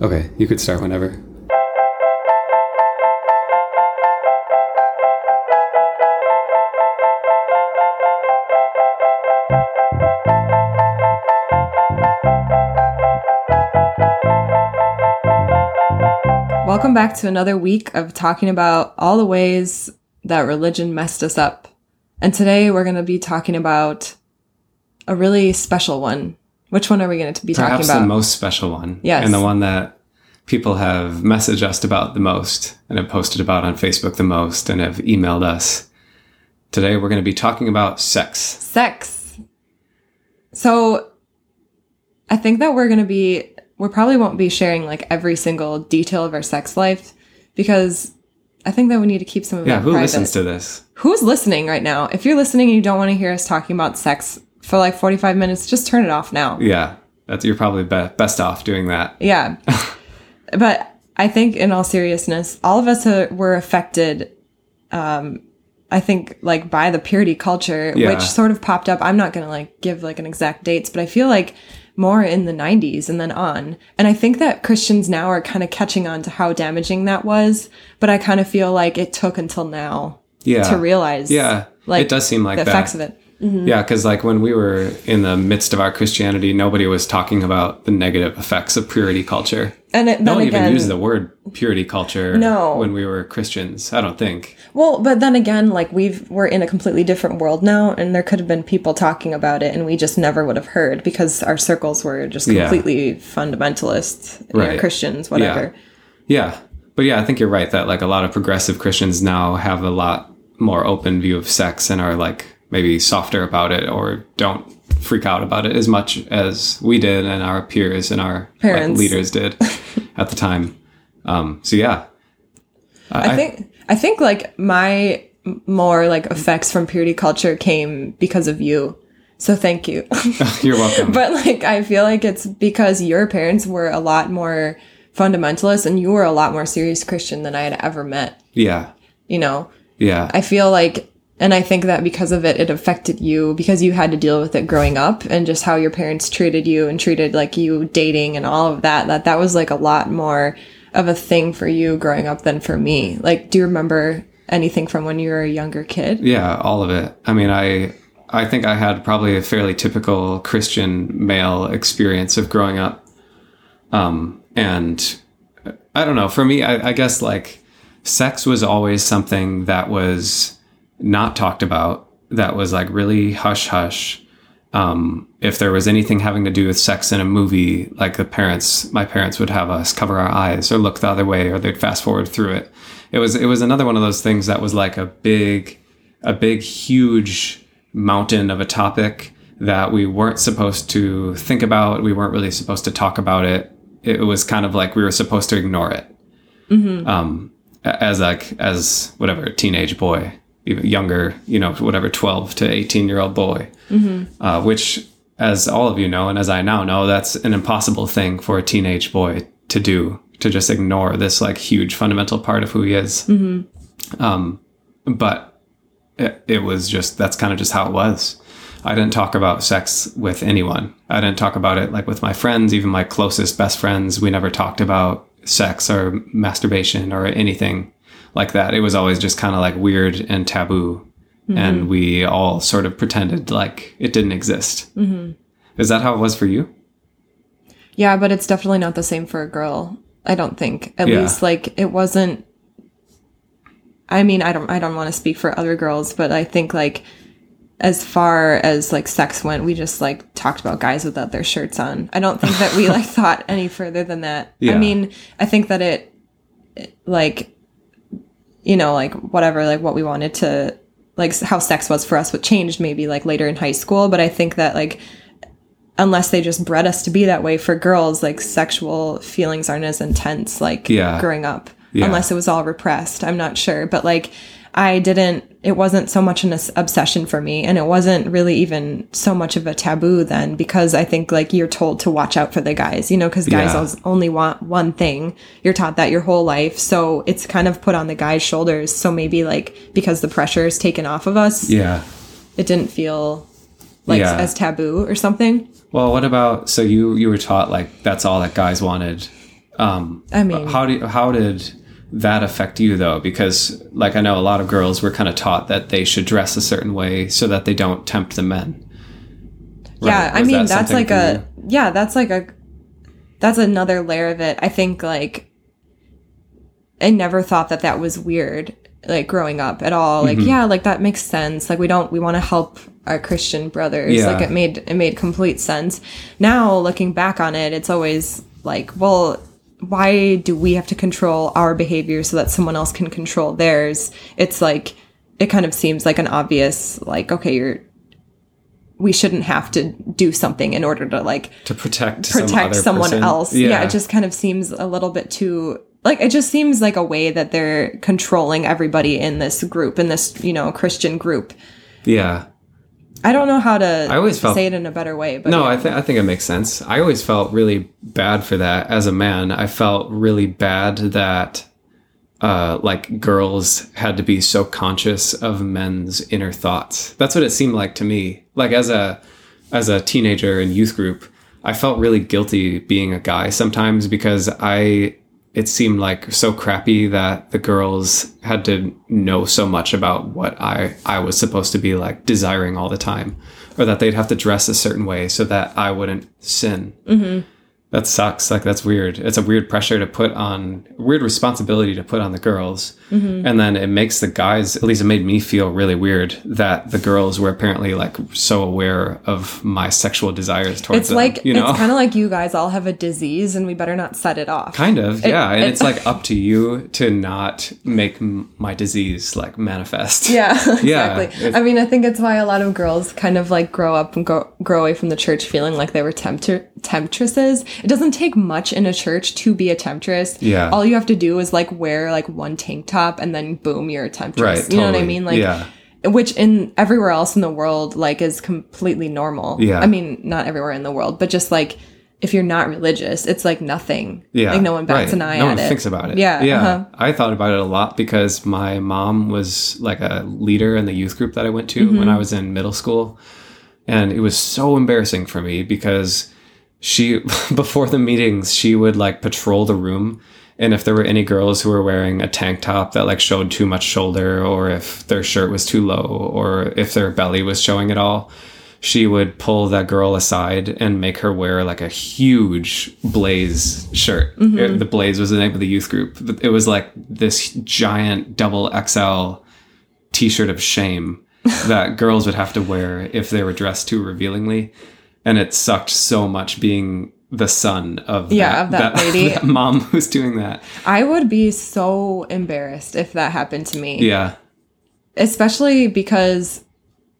Okay, you could start whenever. Welcome back to another week of talking about all the ways that religion messed us up. And today we're going to be talking about a really special one. Which one are we going to be Perhaps talking about? the most special one. Yes. And the one that people have messaged us about the most and have posted about on Facebook the most and have emailed us. Today we're going to be talking about sex. Sex. So I think that we're going to be, we probably won't be sharing like every single detail of our sex life because I think that we need to keep some of Yeah, that who private. listens to this? Who's listening right now? If you're listening and you don't want to hear us talking about sex for like 45 minutes, just turn it off now. Yeah, that's you're probably be- best off doing that. Yeah. but I think, in all seriousness, all of us uh, were affected. Um, I think like by the purity culture, Yeah. which sort of popped up. I'm not gonna like give like an exact dates, but I feel like more in the 90s and then on. And I think that Christians now are kind of catching on to how damaging that was. But I kind of feel like it took until now Yeah. to realize. Yeah, like it does seem like the that. effects of it. Mm-hmm. Yeah, because like when we were in the midst of our Christianity, nobody was talking about the negative effects of purity culture. And it, No one again, even used the word purity culture No. when we were Christians. I don't think. Well, but then again, like we've we're in a completely different world now, and there could have been people talking about it, and we just never would have heard because our circles were just Yeah. completely fundamentalist, Right. Christians, whatever. Yeah. But yeah, I think you're right that like a lot of progressive Christians now have a lot more open view of sex and are like maybe softer about it or don't freak out about it as much as we did and our peers and our like, leaders did at the time. Um, so yeah. I think I think like my more like effects from purity culture came because of you. So thank you. You're welcome. but like I feel like it's because your parents were a lot more fundamentalist and you were a lot more serious Christian than I had ever met, yeah. you know. Yeah. I feel like, and I think that because of it, it affected you because you had to deal with it growing up and just how your parents treated you and treated like you dating and all of that. That that was like a lot more of a thing for you growing up than for me. Like, do you remember anything from when you were a younger kid? Yeah, all of it. I mean, I I think I had probably a fairly typical Christian male experience of growing up. Um, and I don't know. For me, I, I guess like sex was always something that was not talked about. That was like really hush hush. Um, if there was anything having to do with sex in a movie, like the parents, my parents would have us cover our eyes or look the other way, or they'd fast forward through it. It was it was another one of those things that was like a big, a big, huge mountain of a topic that we weren't supposed to think about. We weren't really supposed to talk about it. It was kind of like we were supposed to ignore it. Um, as like as whatever teenage boy, younger, you know, whatever twelve to eighteen year old boy, uh, which, as all of you know, and as I now know, that's an impossible thing for a teenage boy to do to just ignore this like huge fundamental part of who he is. Um, but it, it was just that's kind of just how it was. I didn't talk about sex with anyone. I didn't talk about it like with my friends, even my closest best friends. We never talked about sex or masturbation or anything like that. It was always just kind of like weird and taboo. And we all sort of pretended like it didn't exist. Mm-hmm. Is that how it was for you? Yeah, but it's definitely not the same for a girl. I don't think. At Yeah. least like it wasn't I mean, I don't I don't want to speak for other girls, but I think like as far as like sex went, we just like talked about guys without their shirts on. I don't think that we like thought any further than that. Yeah. I mean, I think that it, like you know, like whatever like what we wanted to like how sex was for us what changed maybe like later in high school, but I think that like unless they just bred us to be that way for girls like sexual feelings aren't as intense like Yeah. growing up Yeah. unless it was all repressed i'm not sure but like i didn't it wasn't so much an obsession for me and it wasn't really even so much of a taboo then because i think like you're told to watch out for the guys you know because guys Yeah. only want one thing you're taught that your whole life so it's kind of put on the guy's shoulders so maybe like because the pressure is taken off of us Yeah. it didn't feel like Yeah. as taboo or something Well, what about so you you were taught like that's all that guys wanted. Um, I mean, how do how did that affect you though? Because like I know a lot of girls were kind of taught that they should dress a certain way so that they don't tempt the men. yeah i mean that that's like a you? yeah that's like a that's another layer of it i think like i never thought that that was weird like growing up at all like Mm-hmm. yeah like that makes sense like we don't we want to help our christian brothers Yeah. like it made it made complete sense now looking back on it it's always like well why do we have to control our behavior so that someone else can control theirs it's like it kind of seems like an obvious like okay you're we shouldn't have to do something in order to like to protect protect other someone person. else. Yeah. it just kind of seems a little bit too like it just seems like a way that they're controlling everybody in this group in this you know Christian group. yeah. I don't know how to I always felt- say it in a better way, but No, yeah. I think I think it makes sense. I always felt really bad for that as a man. I felt really bad that uh like girls had to be so conscious of men's inner thoughts. That's what it seemed like to me. Like as a as a teenager in youth group, I felt really guilty being a guy sometimes because I it seemed like so crappy that the girls had to know so much about what I I was supposed to be like desiring all the time, or that they'd have to dress a certain way so that I wouldn't sin. Mm-hmm. That sucks. Like that's weird. It's a weird pressure to put on, weird responsibility to put on the girls, mm-hmm. and then it makes the guys. At least it made me feel really weird that the girls were apparently like so aware of my sexual desires towards it's them. like you know, it's kind of like you guys all have a disease and we better not set it off. Kind of, yeah. And it- it's like up to you to not make m- my disease like manifest. Yeah, Yeah, exactly. it's- I mean, I think it's why a lot of girls kind of like grow up and go grow away from the church feeling like they were tempter- temptresses. It doesn't take much in a church to be a temptress. Yeah. All you have to do is like wear like one tank top and then boom, you're a temptress. Right, You know what I mean? Like Yeah. which in everywhere else in the world like is completely normal. Yeah. I mean, not everywhere in the world, but just like if you're not religious, it's like nothing. Yeah. Like no one bats right. an eye no at one it. thinks about it. Yeah. Yeah. uh-huh. I thought about it a lot because my mom was like a leader in the youth group that I went to Mm-hmm. when I was in middle school. And it was so embarrassing for me because she, before the meetings, she would like patrol the room. And if there were any girls who were wearing a tank top that like showed too much shoulder, or if their shirt was too low, or if their belly was showing at all, she would pull that girl aside and make her wear like a huge blaze shirt. Mm-hmm. It- the blaze was the name of the youth group. It was like this giant double XL t-shirt of shame that girls would have to wear if they were dressed too revealingly. And it sucked so much being the son of Yeah, of that lady. that mom who's doing that. I would be so embarrassed if that happened to me. Yeah. especially because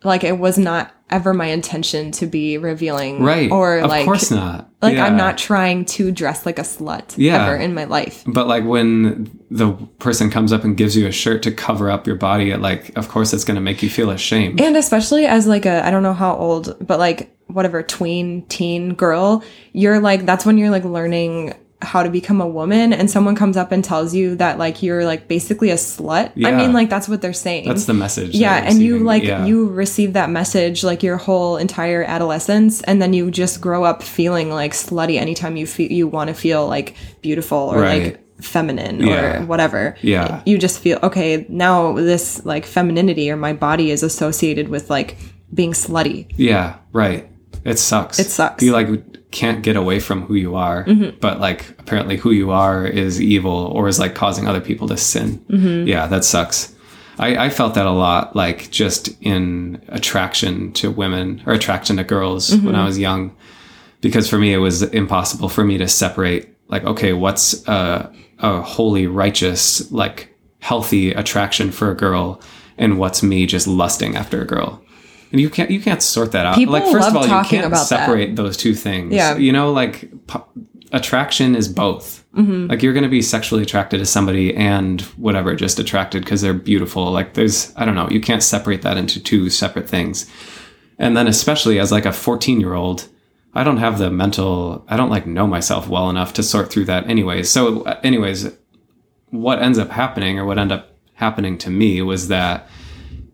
like it was not ever my intention to be revealing Right. or of like course not. like Yeah. i'm not trying to dress like a slut Yeah. ever in my life But like when the person comes up and gives you a shirt to cover up your body, it like of course it's gonna make you feel ashamed. and especially as like a i don't know how old but like whatever tween teen girl you're like that's when you're like learning how to become a woman and someone comes up and tells you that like you're like basically a slut i mean like that's what they're saying That's the message. yeah and you like Yeah. you receive that message like your whole entire adolescence and then you just grow up feeling like slutty anytime you feel you want to feel like beautiful or Right. like feminine Yeah. or whatever Yeah. you just feel okay now this like femininity or my body is associated with like being slutty Yeah, right. It sucks. It sucks. You like can't get away from who you are, but like apparently who you are is evil or is like causing other people to sin. Mm-hmm. Yeah, that sucks. I, I felt that a lot, like just in attraction to women or attraction to girls when Mm-hmm. I was young, because for me it was impossible for me to separate like okay, what's a, a holy, righteous, like healthy attraction for a girl, and what's me just lusting after a girl. And you can't you can't sort that out. People like first of all, you can't about that. separate those two things. Yeah. you know, like po- attraction is both. Mm-hmm. Like you're going to be sexually attracted to somebody and whatever, just attracted because they're beautiful. Like there's I don't know, you can't separate that into two separate things. And then especially as like a 14 year old, I don't have the mental. I don't like know myself well enough to sort through that. Anyways, so anyways, what ends up happening or what ended up happening to me was that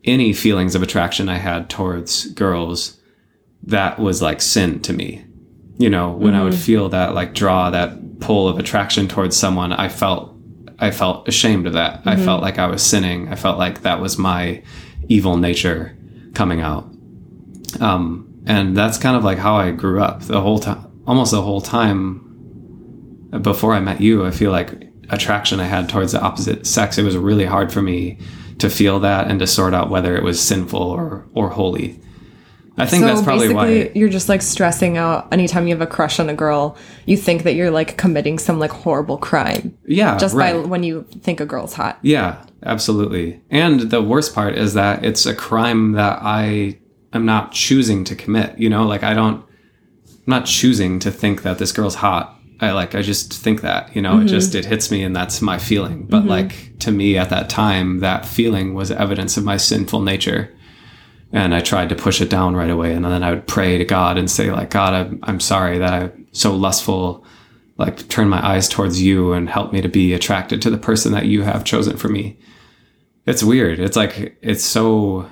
any feelings of attraction I had towards girls, that was like sin to me. You know, when I would feel that like draw, that pull of attraction towards someone, I felt I felt ashamed of that. I felt like I was sinning. I felt like that was my evil nature coming out. Um, and that's kind of like how I grew up the whole time, almost the whole time before I met you. I feel like attraction I had towards the opposite sex. It was really hard for me to feel that and to sort out whether it was sinful or or holy. I think that's probably basically why. you're just like stressing out anytime you have a crush on a girl. You think that you're like committing some like horrible crime Yeah, just right. by when you think a girl's hot. Yeah, absolutely. And the worst part is that it's a crime that I am not choosing to commit. You know, like I don't, I'm not choosing to think that this girl's hot. I like, I just think that, you know, it mm-hmm. just, it hits me and that's my feeling. But mm-hmm. like to me at that time, that feeling was evidence of my sinful nature. And I tried to push it down right away. And then I would pray to God and say, like, God, I'm, I'm sorry that I'm so lustful. Like, turn my eyes towards you and help me to be attracted to the person that you have chosen for me. It's weird. It's like, it's so,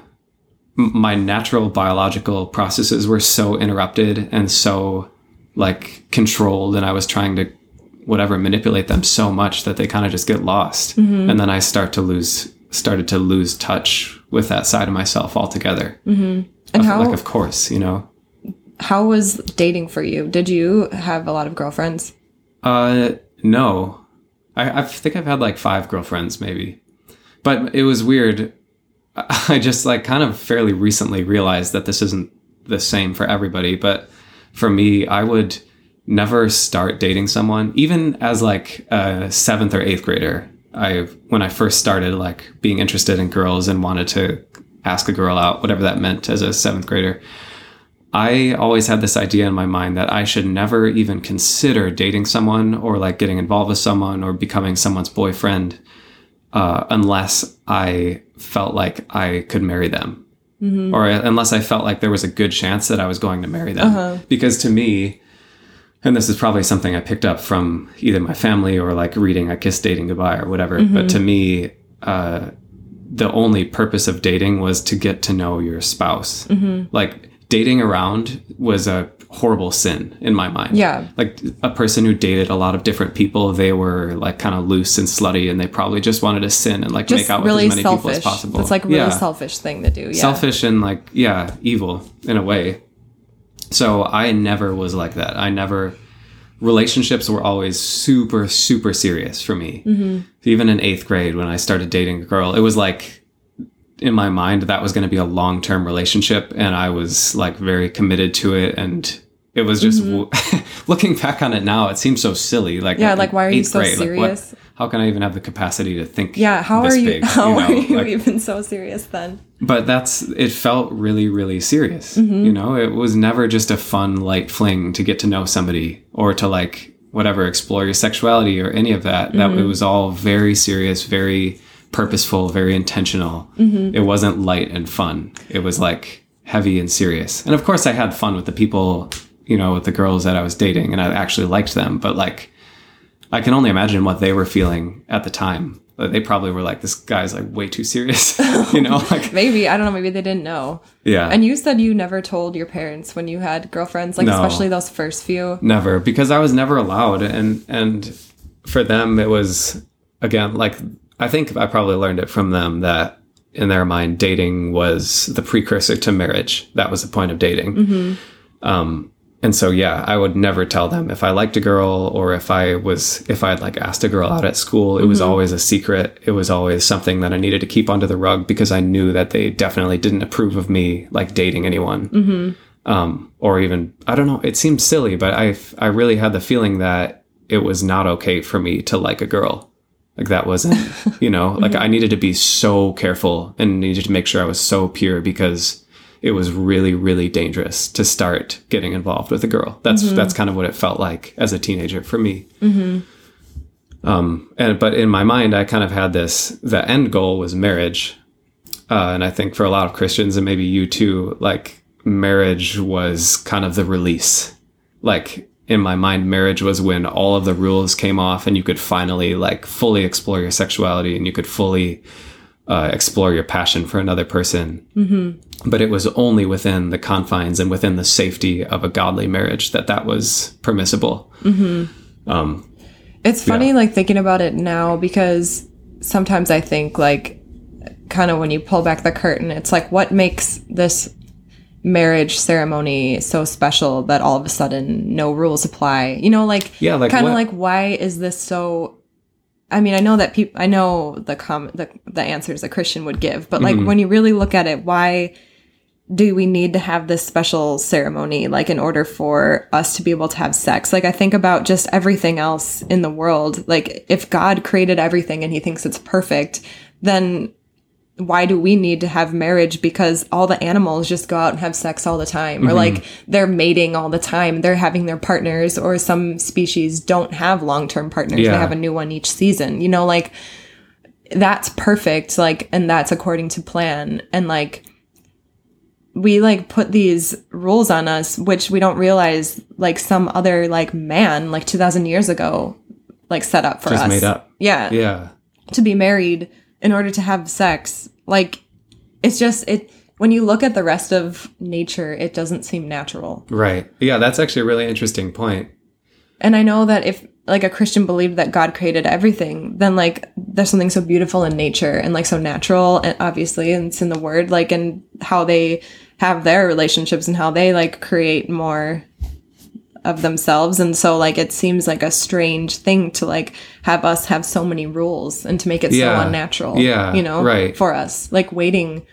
my natural biological processes were so interrupted and so, like, controlled. And I was trying to, whatever, manipulate them so much that they kind of just get lost. And then I start to lose, started to lose touch with that side of myself altogether. And Of- how like, of course, you know. how was dating for you? Did you have a lot of girlfriends? Uh, no. I, I think I've had like five girlfriends, maybe. But it was weird. I just like kind of fairly recently realized that this isn't the same for everybody. But for me, I would never start dating someone, even as like a seventh or eighth grader. I when I first started like being interested in girls and wanted to ask a girl out, whatever that meant as a seventh grader. I always had this idea in my mind that I should never even consider dating someone or like getting involved with someone or becoming someone's boyfriend uh, unless I felt like I could marry them. Mm-hmm. Or unless I felt like there was a good chance that I was going to marry them. Uh-huh. Because to me, and this is probably something I picked up from either my family or like reading I Kissed Dating Goodbye or whatever. But mm-hmm. to me, uh, the only purpose of dating was to get to know your spouse. Mm-hmm. Like dating around was a horrible sin in my mind. Yeah. Like a person who dated a lot of different people, they were like kind of loose and slutty and they probably just wanted to sin and like Just make out really with as many people selfish. as possible. It's like a really Yeah selfish thing to do. Yeah. selfish and like yeah evil in a way so i never was like that i never relationships were always super super serious for me mm-hmm. even in eighth grade when i started dating a girl it was like in my mind that was going to be a long-term relationship and i was like very committed to it and it was just looking back on it now it seems so silly like Yeah, like, why are you so like, what- serious? how can i even have the capacity to think yeah. How this are you? big, how know? are you Like- even so serious then? but that's it felt really really serious Mm-hmm. you know it was never just a fun light fling to get to know somebody or to like whatever explore your sexuality or any of that that Mm-hmm. it was all very serious very purposeful very intentional Mm-hmm. it wasn't light and fun it was like heavy and serious and of course i had fun with the people you know with the girls that i was dating and i actually liked them but like i can only imagine what they were feeling at the time they probably were like this guy's like way too serious you know like Maybe I don't know. Maybe they didn't know. yeah. And you said you never told your parents when you had girlfriends, like No. especially those first few. never because I was never allowed and and for them it was again like I think I probably learned it from them that in their mind dating was the precursor to marriage. That was the point of dating. Um and so yeah, I would never tell them if I liked a girl or if I was if I had like asked a girl out at school, it was mm-hmm. always a secret. It was always something that I needed to keep under the rug because I knew that they definitely didn't approve of me like dating anyone mm-hmm. um, or even I don't know. It seems silly, but I I really had the feeling that it was not okay for me to like a girl. Like that wasn't, you know, like mm-hmm. I needed to be so careful and needed to make sure I was so pure because it was really really dangerous to start getting involved with a girl. That's that's kind of what it felt like as a teenager for me. Um, and but in my mind, I kind of had this. The end goal was marriage, uh, and I think for a lot of Christians and maybe you too, like marriage was kind of the release. Like in my mind, marriage was when all of the rules came off and you could finally like fully explore your sexuality and you could fully uh, explore your passion for another person. Mm-hmm. But it was only within the confines and within the safety of a godly marriage that that was permissible. Um, It's funny, like thinking about it now, because sometimes I think, like, kind of when you pull back the curtain, it's like, what makes this marriage ceremony so special that all of a sudden no rules apply? You know, like, Yeah, like kind of like, why is this so? I mean, I know that people, I know the com the the answers a Christian would give, but Mm-hmm. like when you really look at it, why? do we need to have this special ceremony like in order for us to be able to have sex like i think about just everything else in the world like if god created everything and he thinks it's perfect then why do we need to have marriage? Because all the animals just go out and have sex all the time. Or mm-hmm. like they're mating all the time. They're having their partners or some species don't have long-term partners. Yeah. they have a new one each season. You know like that's perfect like and that's according to plan. And like we like put these rules on us which we don't realize like some other like man like 2000 years ago like set up for Just us. made up. yeah. Yeah. to be married in order to have sex like it's just it when you look at the rest of nature it doesn't seem natural Right. Yeah, that's actually a really interesting point. and i know that if like a christian believed that god created everything then like there's something so beautiful in nature and like so natural and obviously and it's in the word like and how they have their relationships and how they like create more of themselves and so like it seems like a strange thing to like have us have so many rules and to make it Yeah. so unnatural Yeah, you know right. for us like waiting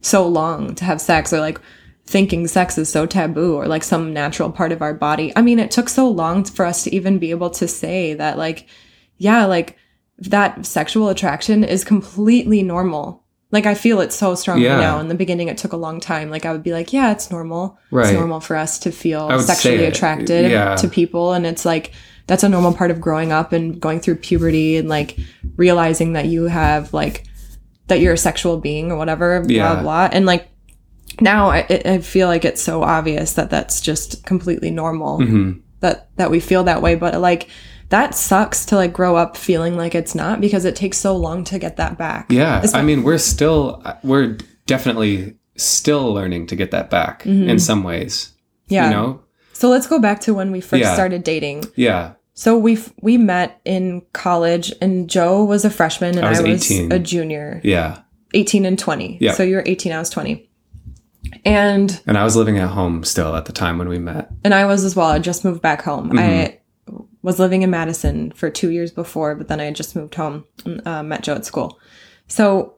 so long to have sex or like thinking sex is so taboo or like some natural part of our body. I mean, it took so long for us to even be able to say that, like, yeah, like that sexual attraction is completely normal. Like, I feel it so strongly Yeah. now. In the beginning, it took a long time. Like, I would be like, yeah, it's normal. Right. It's normal for us to feel I would say sexually attracted Yeah. to people. And it's like, that's a normal part of growing up and going through puberty and like realizing that you have like that you're a sexual being or whatever, blah Yeah. blah. And like now, I, I- I feel like it's so obvious that that's just completely normal Mm-hmm. that that we feel that way. But like that sucks to like grow up feeling like it's not because it takes so long to get that back. Yeah. It's I mean, we're still, we're definitely still learning to get that back in some ways. Mm-hmm. Yeah. You know? So let's go back to when we first Yeah. started dating. Yeah. So we we met in college, and Joe was a freshman, and I I was was, 18. a junior, Yeah. eighteen and twenty. Yeah. So you were eighteen, I was twenty, and And I was living at home still at the time when we met. and I was as well. I just moved back home. Mm-hmm. I was living in Madison for two years before, but then I just moved home. and, Uh, met Joe at school, so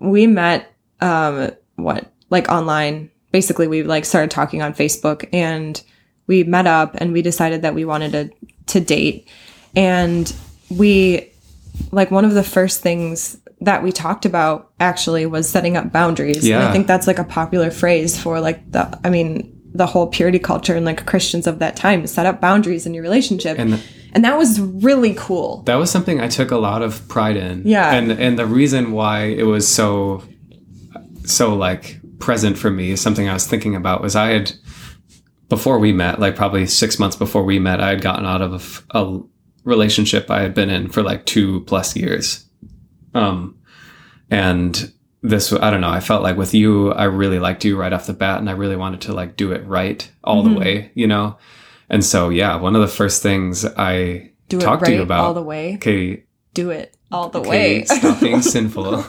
we met. Um, what like online? Basically, we like started talking on Facebook, and we met up, and we decided that we wanted to to date, and we like one of the first things that we talked about actually was setting up boundaries. And Yeah. I think that's like a popular phrase for like the I mean the whole purity culture and like Christians of that time set up boundaries in your relationship. And And that was really cool. that was something I took a lot of pride in. Yeah. And and the reason why it was so so like present for me, is something I was thinking about was I had before we met, like probably six months before we met, I had gotten out of a relationship I had been in for like two plus years. Um and this I don't know, I felt like with you, I really liked you right off the bat and I really wanted to like do it right all Mm-hmm. the way, you know? And so yeah, one of the first things I Do talked right to you about all the way. Okay, Do it all the okay, way. stop being sinful.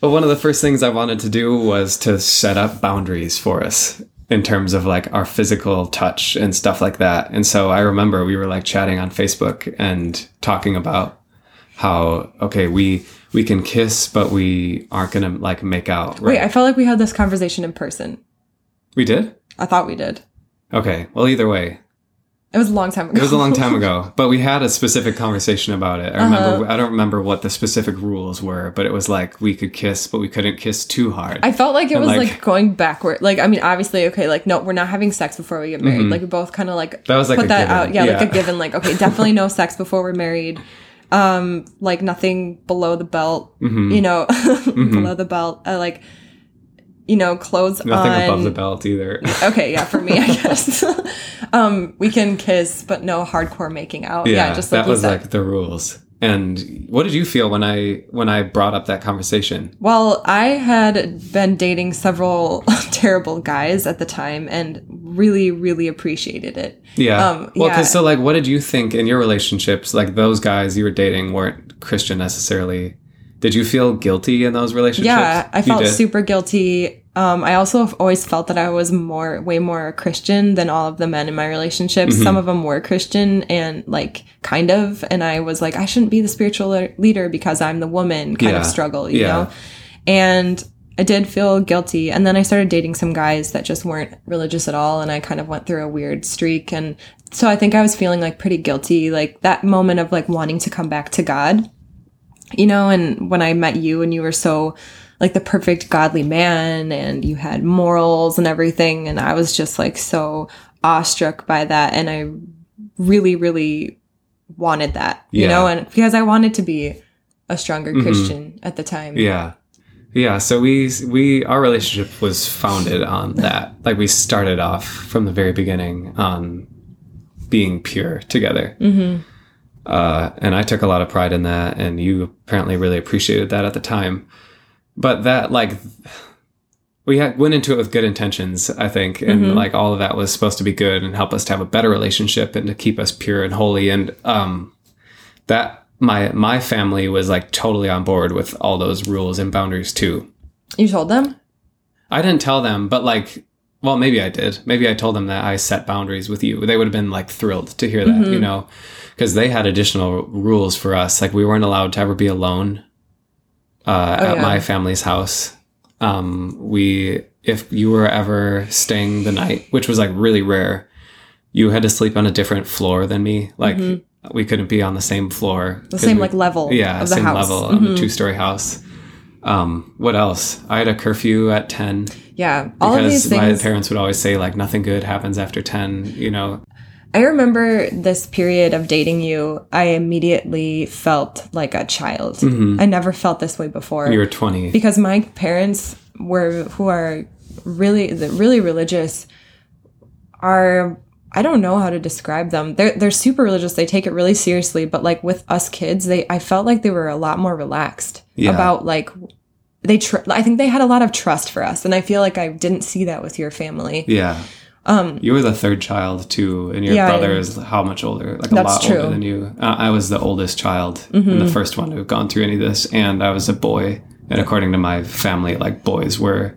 But one of the first things I wanted to do was to set up boundaries for us in terms of like our physical touch and stuff like that. And so I remember we were like chatting on Facebook and talking about how okay, we we can kiss but we aren't to like make out, right? Wait, I felt like we had this conversation in person. we did? I thought we did. Okay. Well, either way, It was a long time ago. It was a long time ago, but we had a specific conversation about it. I remember. I don't remember what the specific rules were, but it was like we could kiss, but we couldn't kiss too hard. I felt like it was like- like, going backward. Like, I mean, obviously, okay, like, no, we're not having sex before we get married. Like, we both kind of like Mm-hmm. That was like put that given. out. Yeah, like a given. Like, okay, definitely no sex before we're married. Um, like nothing below the belt. Mm-hmm. You know, below the belt. Uh, like, you know, clothes Nothing on. above the belt either. Okay, yeah, for me, I guess. um, we can kiss, but no hardcore making out. Yeah, yeah, just like that was said. like the rules. And what did you feel when I when I brought up that conversation? Well, I had been dating several terrible guys at the time and really, really appreciated it. Yeah. Um, well, yeah. because so like, what did you think in your relationships? Like those guys you were dating weren't Christian necessarily. Did you feel guilty in those relationships? Yeah, I You felt did? super guilty. Um, I also have always felt that I was more, way more Christian than all of the men in my relationships. Mm-hmm. Some of them were Christian and like kind of, and I was like, I shouldn't be the spiritual le- leader because I'm the woman kind Yeah. of struggle, you Yeah. know? And I did feel guilty. And then I started dating some guys that just weren't religious at all. And I kind of went through a weird streak. And so I think I was feeling like pretty guilty, like that moment of like wanting to come back to God you know and when i met you and you were so like the perfect godly man and you had morals and everything and i was just like so awestruck by that and i really really wanted that you know and because i wanted to be a stronger christian at the time Yeah. Yeah, so we we our relationship was founded on that. Like we started off from the very beginning on being pure together. Mm-hmm. Uh, and I took a lot of pride in that, and you apparently really appreciated that at the time. But that like we had, went into it with good intentions, I think, and like all of that was supposed to be good and help us to have a better relationship and to keep us pure and holy. And um, that my my family was like totally on board with all those rules and boundaries too. you told them I didn't tell them, but like, well, maybe I did. Maybe I told them that I set boundaries with you. They would have been like thrilled to hear that, you know, because they had additional rules for us. Like we weren't allowed to ever be alone uh, at yeah. my family's house. Um, we, if you were ever staying the night, which was like really rare, you had to sleep on a different floor than me. Like we couldn't be on the same floor. the same we- like level yeah, of the same house Mm-hmm. level on a two story house. Um, what else? I had a curfew at ten yeah all of these because my parents would always say like nothing good happens after ten. You know, I remember this period of dating you, I immediately felt like a child. Mm-hmm. I never felt this way before. you were twenty. because my parents were who are really really religious are I don't know how to describe them. They're they're super religious. They take it really seriously, but like with us kids, they I felt like they were a lot more relaxed Yeah. about like they tr- I think they had a lot of trust for us, and I feel like I didn't see that with your family. yeah. Um, you were the third child too, and your Yeah, brother is how much older? Like a lot true. Mm-hmm. older than you. Uh, I was the oldest child and the first one to have gone through any of this, and I was a boy. And according to my family, like boys were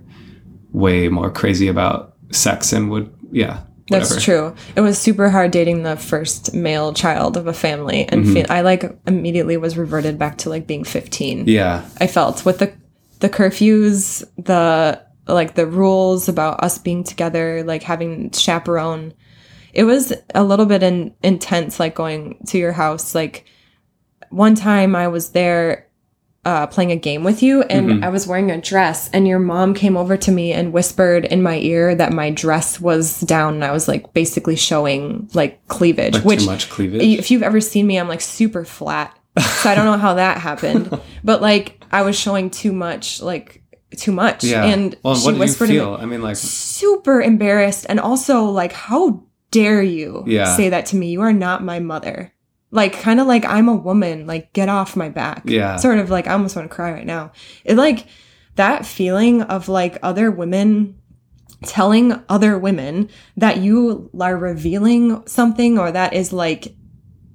way more crazy about sex and would yeah. Whatever. That's true. It was super hard dating the first male child of a family, and Mm-hmm. fe- I like immediately was reverted back to like being fifteen. Yeah, I felt with the the curfews, the like the rules about us being together, like having chaperone. It was a little bit in, intense, like going to your house. Like one time, I was there uh, playing a game with you, and Mm-hmm. I was wearing a dress, and your mom came over to me and whispered in my ear that my dress was down, and I was like basically showing like cleavage, like which too much cleavage. if you've ever seen me, I'm like super flat. So I don't know how that happened. But like I was showing too much, like too much. yeah. And well, she you whispered in feel? my- I mean, like super embarrassed and also like, how dare you Yeah. say that to me? You are not my mother. Like kind of like I'm a woman, like get off my back. Yeah. Sort of like I almost want to cry right now. It like that feeling of like other women telling other women that you are revealing something or that is like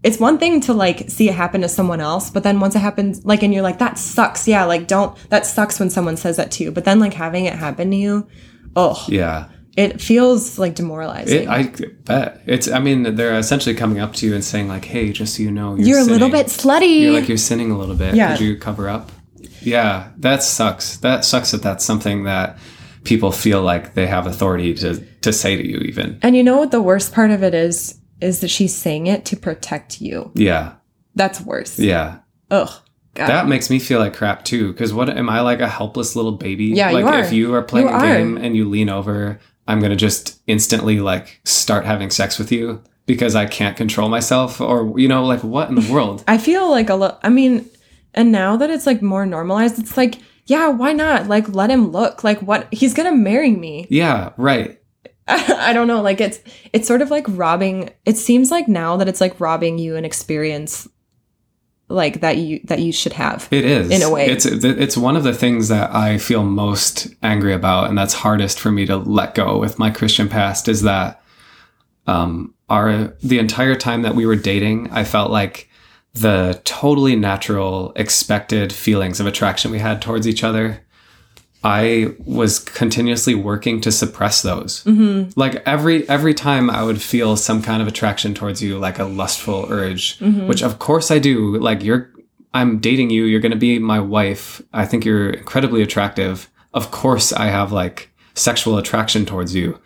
it's one thing to like see it happen to someone else but then once it happens like and you're like that sucks yeah like don't that sucks when someone says that to you but then like having it happen to you oh yeah. it feels like demoralizing It, I bet it's. I mean, they're essentially coming up to you and saying like, "Hey, just so you know, you're, you're a little bit slutty You're like you're sinning a little bit. Yeah. Could you cover up?" Yeah, that sucks. That sucks that that's something that people feel like they have authority to to say to you. Even and you know what the worst part of it is is that she's saying it to protect you yeah, that's worse yeah. ugh God. That makes me feel like crap too. Because what am I like a helpless little baby? Yeah, you like are. if you are playing You a are. game and you lean over, I'm gonna just instantly like start having sex with you because I can't control myself, or you know, like what in the world? I feel like a lot. I mean, and now that it's like more normalized, it's like, yeah, why not? Like, let him look. Like, what? He's gonna marry me. yeah, right. I don't know. Like, it's it's sort of like robbing. It seems like now that it's like robbing you an experience like that you that you should have. It is In a way. It's it's one of the things that I feel most angry about, and that's hardest for me to let go with my Christian past. Is that um, our the entire time that we were dating, I felt like the totally natural, expected feelings of attraction we had towards each other. I was continuously working to suppress those. Mm-hmm. Like every every time I would feel some kind of attraction towards you, like a lustful urge, mm-hmm. which of course I do. Like you're, I'm dating you. You're going to be my wife. I think you're incredibly attractive. Of course, I have like sexual attraction towards you.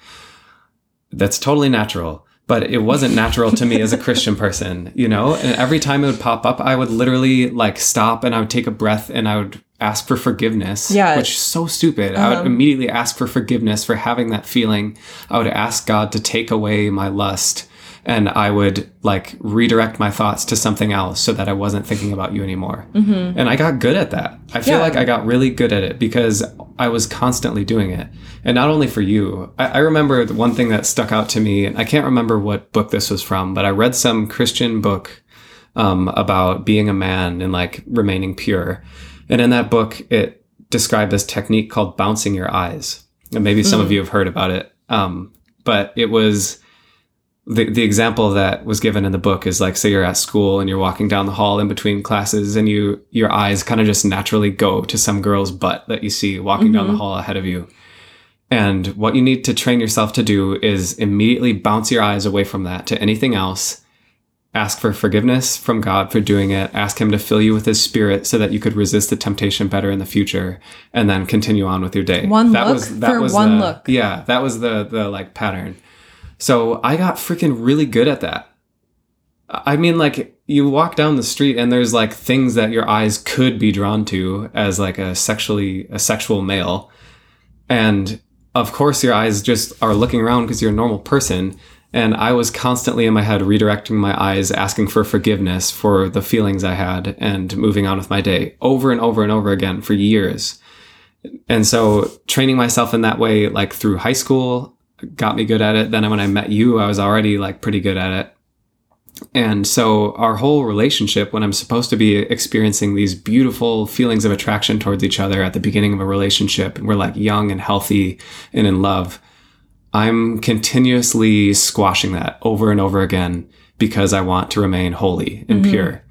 That's totally natural. But it wasn't natural to me as a Christian person, you know? And every time it would pop up, I would literally like stop and I would take a breath and I would ask for forgiveness. Yeah. Which is so stupid. I would immediately ask for forgiveness for having that feeling. I would ask God to take away my lust and I would like redirect my thoughts to something else so that I wasn't thinking about you anymore. And I got good at that. I feel Yeah. like I got really good at it because I was constantly doing it. And not only for you, I, I remember the one thing that stuck out to me, and I can't remember what book this was from, but I read some Christian book um, about being a man and like remaining pure. And in that book, it described this technique called bouncing your eyes. And maybe some of you have heard about it. Um, but it was the, the example that was given in the book is like say you're at school and you're walking down the hall in between classes and you your eyes kind of just naturally go to some girl's butt that you see walking down the hall ahead of you and what you need to train yourself to do is immediately bounce your eyes away from that to anything else ask for forgiveness from god for doing it ask him to fill you with his spirit so that you could resist the temptation better in the future and then continue on with your day One look for one the- look. yeah that was the the like pattern so I got freaking really good at that. I mean, like, you walk down the street and there's like things that your eyes could be drawn to as like a sexually, a sexual male. And of course, your eyes just are looking around because you're a normal person. And I was constantly in my head redirecting my eyes, asking for forgiveness for the feelings I had and moving on with my day over and over and over again for years. And so training myself in that way, like through high school, got me good at it. Then when I met you, I was already like pretty good at it. And so our whole relationship, when I'm supposed to be experiencing these beautiful feelings of attraction towards each other at the beginning of a relationship, and we're like young and healthy and in love, I'm continuously squashing that over and over again because I want to remain holy and pure.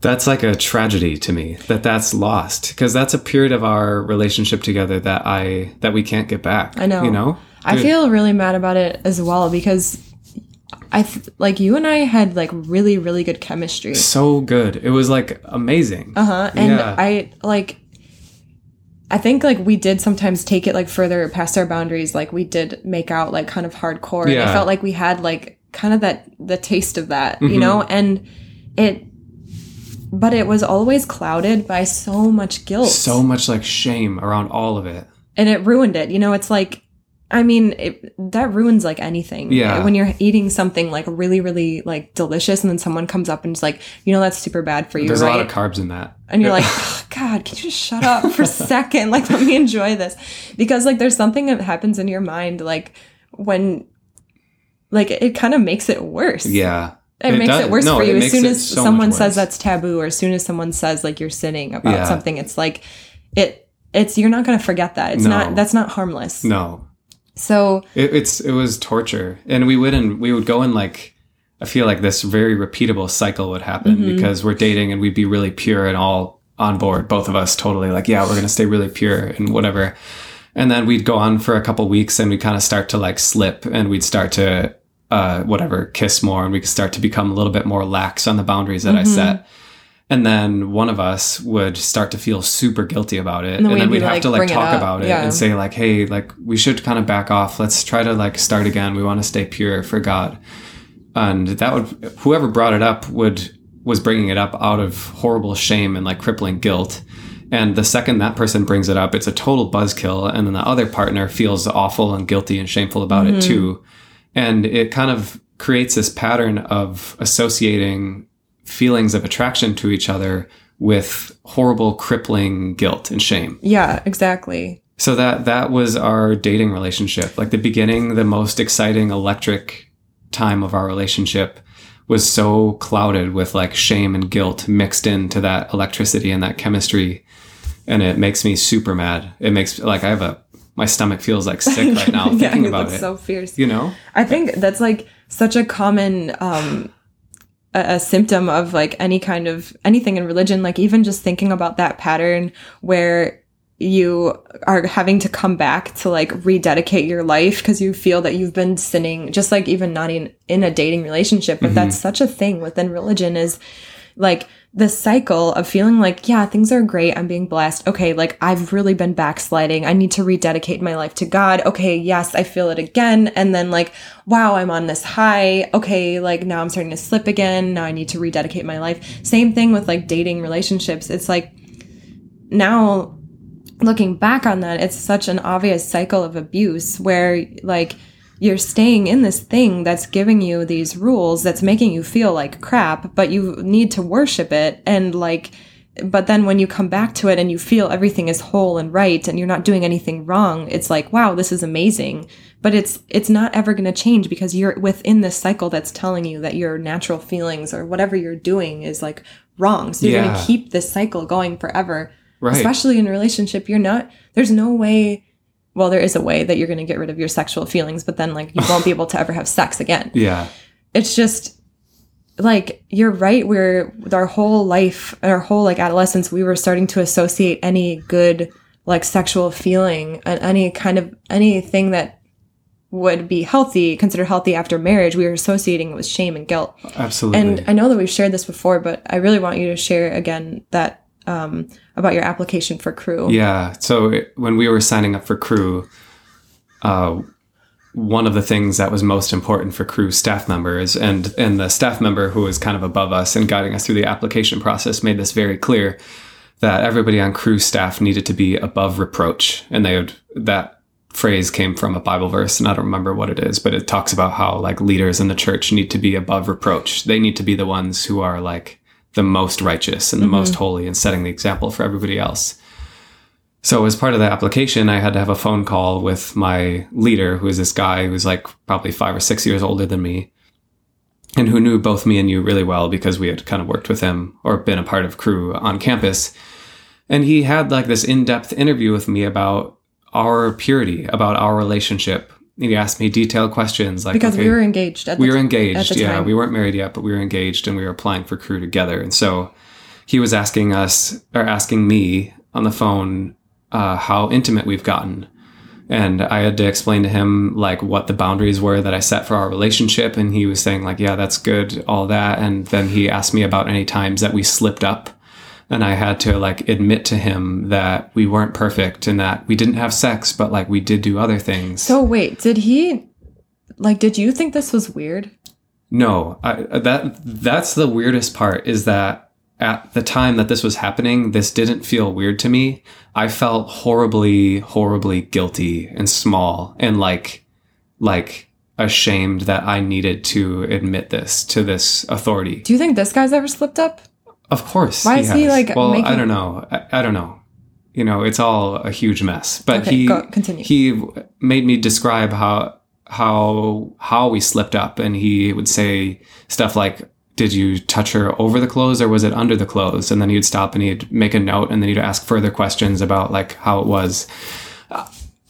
That's like a tragedy to me that that's lost because that's a period of our relationship together that I that we can't get back. I know. You know? I feel really mad about it as well because I th- like you and I had like really really good chemistry. so good. It was like amazing. Uh huh. And Yeah. I like. I think like we did sometimes take it like further past our boundaries. Like we did make out like kind of hardcore. And I felt like we had like kind of that the taste of that, Mm-hmm. you know, and it. But it was always clouded by so much guilt. so much like shame around all of it. and it ruined it. You know, it's like, I mean, it, that ruins like anything. Yeah. When you're eating something like really, really like delicious, and then someone comes up and is like, you know, that's super bad for you, There's a lot of carbs in that. and you're like, "Ugh, God, can you just shut up for a second? Like, let me enjoy this. Because like, there's something that happens in your mind, like when, like, it, kind of makes it worse. Yeah. It, makes does- it worse no, for you as soon as so someone says that's taboo, or as soon as someone says like you're sinning about Yeah. something. It's like, it, it's you're not going to forget that. It's No. not. That's not harmless. No. So It, it's it was torture. And we would and we would go in like I feel like this very repeatable cycle would happen Mm-hmm. because we're dating and we'd be really pure and all on board, both of us totally like, yeah, we're gonna stay really pure and whatever. And then we'd go on for a couple weeks and we'd kind of start to like slip and we'd start to uh, whatever kiss more and we could start to become a little bit more lax on the boundaries that Mm-hmm. I set. And then one of us would start to feel super guilty about it. then And, then we'd have like, to like bring it talk about it Yeah. and say like, hey, like we should kind of back off. Let's try to like start again. We want to stay pure for God. And that would whoever brought it up would was bringing it up out of horrible shame and like crippling guilt. And the second that person brings it up, it's a total buzzkill. And then the other partner feels awful and guilty and shameful about it mm-hmm. too. And it kind of creates this pattern of associating feelings of attraction to each other with horrible, crippling guilt and shame. yeah, exactly. So that that was our dating relationship. Like the beginning, the most exciting electric time of our relationship was so clouded with like shame and guilt mixed into that electricity and that chemistry and it makes me super mad it makes like i have a my stomach feels like sick right now yeah, thinking about it so fierce. you know I think that's like such a common um a, a symptom of like any kind of anything in religion like even just thinking about that pattern where you are having to come back to like rededicate your life because you feel that you've been sinning just like even not in, in a dating relationship but mm-hmm. that's such a thing within religion is like the cycle of feeling like yeah things are great i'm being blessed. Okay like i've really been backsliding. I need to rededicate my life to god. Okay yes i feel it again. And then like wow i'm on this high. Okay like now i'm starting to slip again. Now i need to rededicate my life. Same thing with like dating relationships. It's like now looking back on that it's such an obvious cycle of abuse where like you're staying in this thing that's giving you these rules that's making you feel like crap but you need to worship it and like but then when you come back to it and you feel everything is whole and right and you're not doing anything wrong it's like wow this is amazing. But it's it's not ever going to change because you're within this cycle that's telling you that your natural feelings or whatever you're doing is like wrong. So you're going to keep this cycle going forever. Right. Especially in a relationship you're not there's no way well there is a way that you're going to get rid of your sexual feelings but then like you won't be able to ever have sex again. Yeah. It's just like you're right where with our whole life our whole like adolescence we were starting to associate any good like sexual feeling and any kind of anything that would be healthy considered healthy after marriage we were associating it with shame and guilt. Absolutely. And I know that we've shared this before, but I really want you to share again that um, about your application for Cru. Yeah. So it- when we were signing up for Cru, uh, one of the things that was most important for Cru staff members and and the staff member who was kind of above us and guiding us through the application process made this very clear that everybody on Cru staff needed to be above reproach and they would that phrase came from a bible verse and i don't remember what it is but it talks about how like leaders in the church need to be above reproach they need to be the ones who are like the most righteous and the mm-hmm. most holy and setting the example for everybody else so as part of the application, I had to have a phone call with my leader, who is this guy who's like probably five or six years older than me, and who knew both me and you really well because we had kind of worked with him or been a part of Cru on campus. And he had like this in-depth interview with me about our purity, about our relationship. He asked me detailed questions like because okay, we were engaged. At we were engaged yeah time. we weren't married yet but we were engaged and we were applying for Cru together and so he was asking us or asking me on the phone uh, how intimate we've gotten and i had to explain to him like what the boundaries were that i set for our relationship and he was saying like yeah that's good all that and then he asked me about any times that we slipped up and i had to like admit to him that we weren't perfect and that we didn't have sex but like we did do other things So wait, did he like? Did you think this was weird? No, I, that that's the weirdest part is that at the time that this was happening, this didn't feel weird to me. I felt horribly, horribly guilty and small and like, like ashamed that I needed to admit this to this authority. Do you think this guy's ever slipped up? Of course. Why is he, has. like, Well, I don't know. I, I don't know. You know, it's all a huge mess. But Okay, he go- continue. he made me describe how how how we slipped up, and he would say stuff like, "Did you touch her over the clothes, or was it under the clothes?" And then he'd stop and he'd make a note, and then he'd ask further questions about like how it was.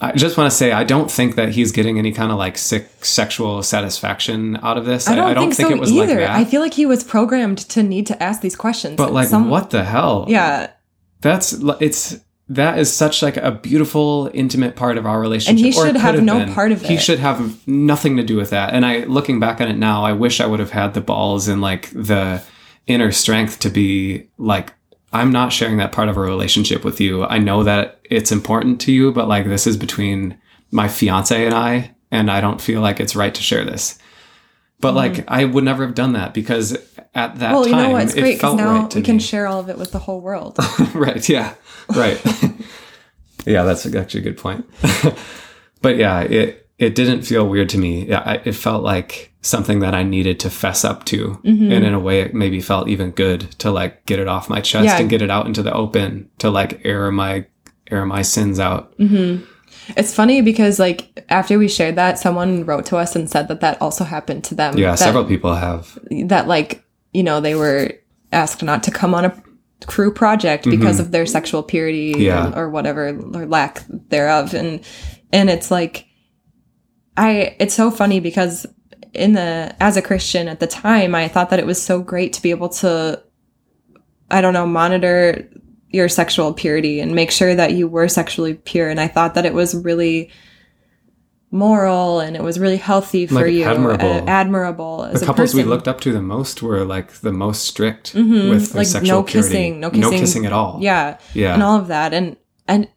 I just want to say I don't think that he's getting any kind of like sick sexual satisfaction out of this. I don't, think, so it was either. like that. I feel like he was programmed to need to ask these questions. but like, Some- what the hell? Yeah, That's it's that is such like a beautiful intimate part of our relationship. And he should could have no part of it. He should have nothing to do with that. And I looking back on it now, I wish I would have had the balls and like the inner strength to be like I'm not sharing that part of a relationship with you. I know that it's important to you, but like this is between my fiance and I, and I don't feel like it's right to share this. But like I would never have done that because at that Mm-hmm. well, time you know what? It's it great because now right we can me. share all of it with the whole world. right yeah right yeah that's actually a good point but yeah it it didn't feel weird to me yeah I, it felt like something that i needed to fess up to Mm-hmm. and in a way it maybe felt even good to like get it off my chest Yeah. and get it out into the open to like air my air my sins out It's funny because like after we shared that, someone wrote to us and said that that also happened to them. Yeah, that, several people have. that like you know they were asked not to come on a Cru project because of their sexual purity Mm-hmm. Yeah. or, or whatever or lack thereof and and it's like i it's so funny because in the as a christian at the time i thought that it was so great to be able to i don't know monitor your sexual purity and make sure that you were sexually pure and i thought that it was really moral and it was really healthy for Like you admirable. uh, admirable The couples we looked up to the most were like the most strict Mhm, with like sexual no purity. kissing, no kissing no kissing. at all. yeah yeah. and all of that and and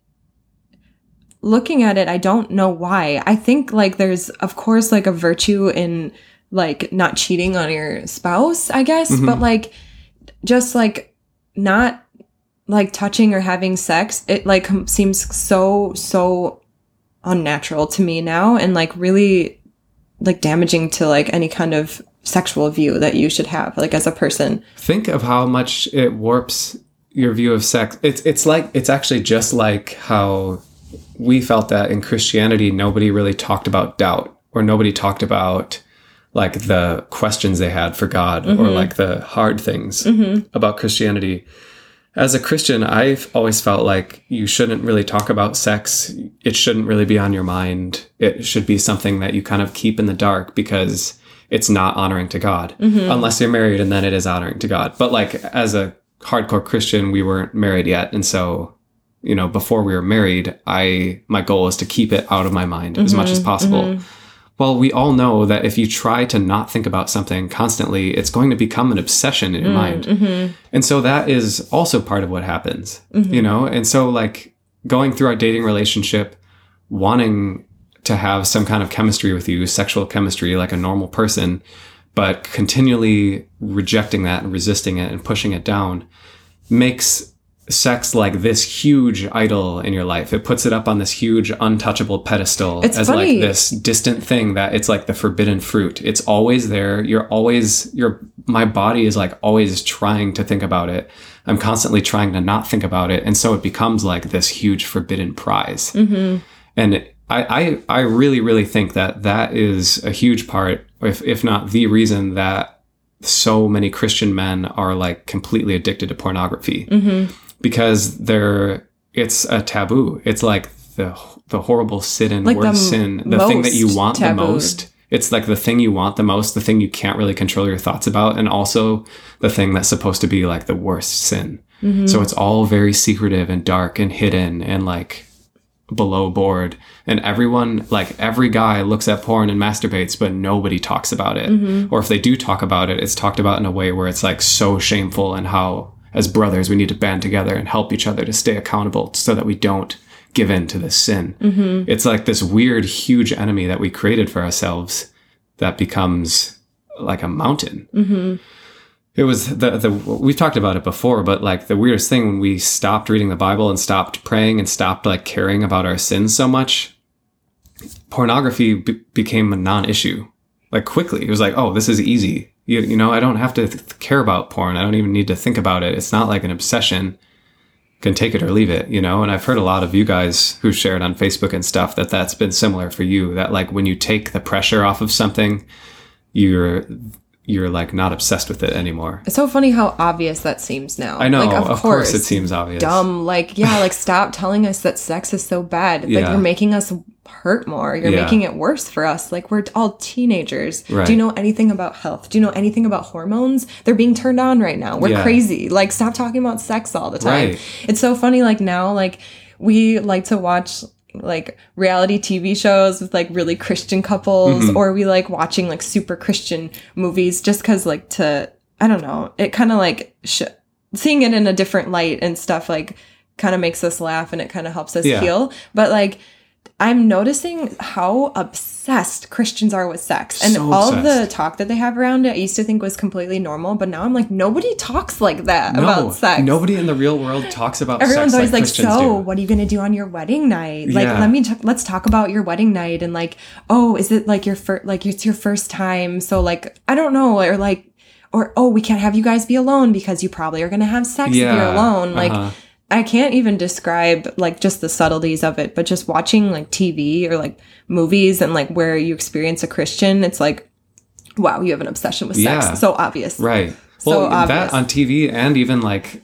looking at it i don't know why i think like there's of course like a virtue in like not cheating on your spouse i guess Mhm. but like just like not like touching or having sex it like seems so so unnatural to me now and like really like damaging to like any kind of sexual view that you should have like as a person think of how much it warps your view of sex. It's it's like it's actually just like how we felt that in Christianity nobody really talked about doubt or nobody talked about like the questions they had for God or mm-hmm. like the hard things mm-hmm. about Christianity. As a Christian, I've always felt like you shouldn't really talk about sex. It shouldn't really be on your mind. It should be something that you kind of keep in the dark because it's not honoring to God. Mm-hmm. Unless you're married and then it is honoring to God. But like as a hardcore Christian, we weren't married yet. And so, you know, before we were married, I my goal was to keep it out of my mind as much as mm-hmm. possible. Mm-hmm. Well, we all know that if you try to not think about something constantly, it's going to become an obsession in your mm, mind. Mm-hmm. And so that is also part of what happens, mm-hmm. you know? And so, like, going through our dating relationship, wanting to have some kind of chemistry with you, sexual chemistry, like a normal person, but continually rejecting that and resisting it and pushing it down makes sex like this huge idol in your life. It puts it up on this huge untouchable pedestal It's as funny. like this distant thing that it's like the forbidden fruit. It's always there. You're always your my body is like always trying to think about it. I'm constantly trying to not think about it, and so it becomes like this huge forbidden prize. Mm-hmm. And I, I I really really think that that is a huge part, if if not the reason that so many Christian men are like completely addicted to pornography mm-hmm. Because they're it's a taboo. It's like the the horrible sin and Like the worst sin, the thing that you want tabooed. the most. It's like the thing you want the most, the thing you can't really control your thoughts about, and also the thing that's supposed to be like the worst sin. Mm-hmm. So it's all very secretive and dark and hidden and like below board. And everyone, like every guy looks at porn and masturbates, but nobody talks about it. Mm-hmm. Or if they do talk about it, it's talked about in a way where it's like so shameful and how as brothers we need to band together and help each other to stay accountable so that we don't give in to this sin. Mm-hmm. It's like this weird, huge enemy that we created for ourselves that becomes like a mountain. Mm-hmm. It was the the we've talked about it before, but like the weirdest thing when we stopped reading the Bible and stopped praying and stopped like caring about our sins so much, pornography be- became a non-issue. Like quickly, it was like, oh, this is easy. You, you know, I don't have to th- care about porn. I don't even need to think about it. It's not like an obsession. Can take it or leave it, you know. And I've heard a lot of you guys who shared on Facebook and stuff that that's been similar for you. That like when you take the pressure off of something, you're you're like not obsessed with it anymore. It's so funny how obvious that seems now. I know, Like, of, course, it seems obvious. dumb. Like, yeah, like stop telling us that sex is so bad. Like Yeah. you're making us hurt more. You're Yeah. making it worse for us. Like we're all teenagers. Right. Do you know anything about health? Do you know anything about hormones? They're being turned on right now. We're Yeah. crazy. Like stop talking about sex all the time. Right. It's so funny like now like we like to watch like reality TV shows with like really Christian couples Mm-hmm. or we like watching like super Christian movies just cuz like to I don't know, it kind of like sh- seeing it in a different light and stuff like kind of makes us laugh and it kind of helps us Yeah. heal. But like I'm noticing how obsessed Christians are with sex. And So all the talk that they have around it, I used to think was completely normal, but now I'm like, nobody talks like that about sex. Nobody in the real world talks about Everyone's sex always like, Christians so do. what are you gonna do on your wedding night? Like, Yeah. let me t- let's talk about your wedding night and like, oh, is it like your first like it's your first time? So like, I don't know, or like, or oh, we can't have you guys be alone because you probably are gonna have sex if you're alone. Like, uh-huh. I can't even describe like just the subtleties of it, but just watching like TV or like movies and like where you experience a Christian, it's like, wow, you have an obsession with sex. Yeah. So obvious. Right. So well, obvious. that on TV and even like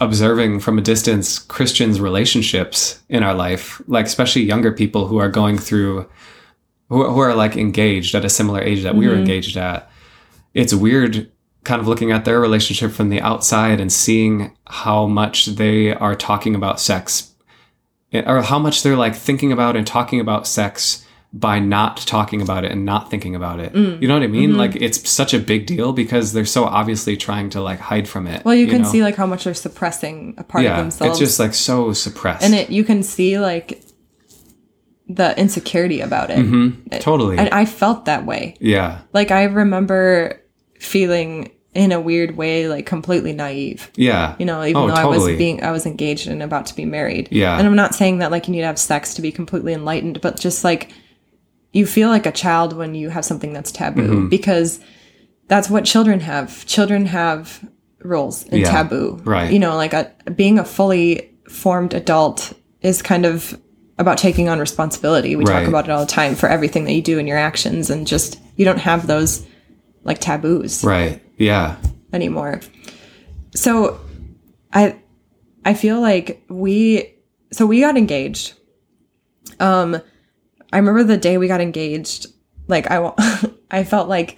observing from a distance Christians' relationships in our life, like especially younger people who are going through, who, who are like engaged at a similar age that we Mm-hmm. were engaged at. It's weird kind of looking at their relationship from the outside and seeing how much they are talking about sex or how much they're like thinking about and talking about sex by not talking about it and not thinking about it. Mm. You know what I mean? Mm-hmm. Like it's such a big deal because they're so obviously trying to like hide from it. Well, you, can know? see like how much they're suppressing a part of yeah, themselves. it's just like so suppressed. and it you can see like the insecurity about it. Mhm, totally. And I felt that way. yeah, Like I remember feeling in a weird way like completely naive. yeah. You know, even Oh, though I was being I was engaged and about to be married. Yeah. And I'm not saying that like you need to have sex to be completely enlightened, but just like you feel like a child when you have something that's taboo Mm-hmm. because that's what children have. Children have rules and Yeah, taboo. right. You know, like a, being a fully formed adult is kind of about taking on responsibility. We Right. talk about it all the time for everything that you do in your actions and just you don't have those like taboos Right. Yeah. anymore. So I I feel like we so we got engaged. Um I remember the day we got engaged, like I I felt like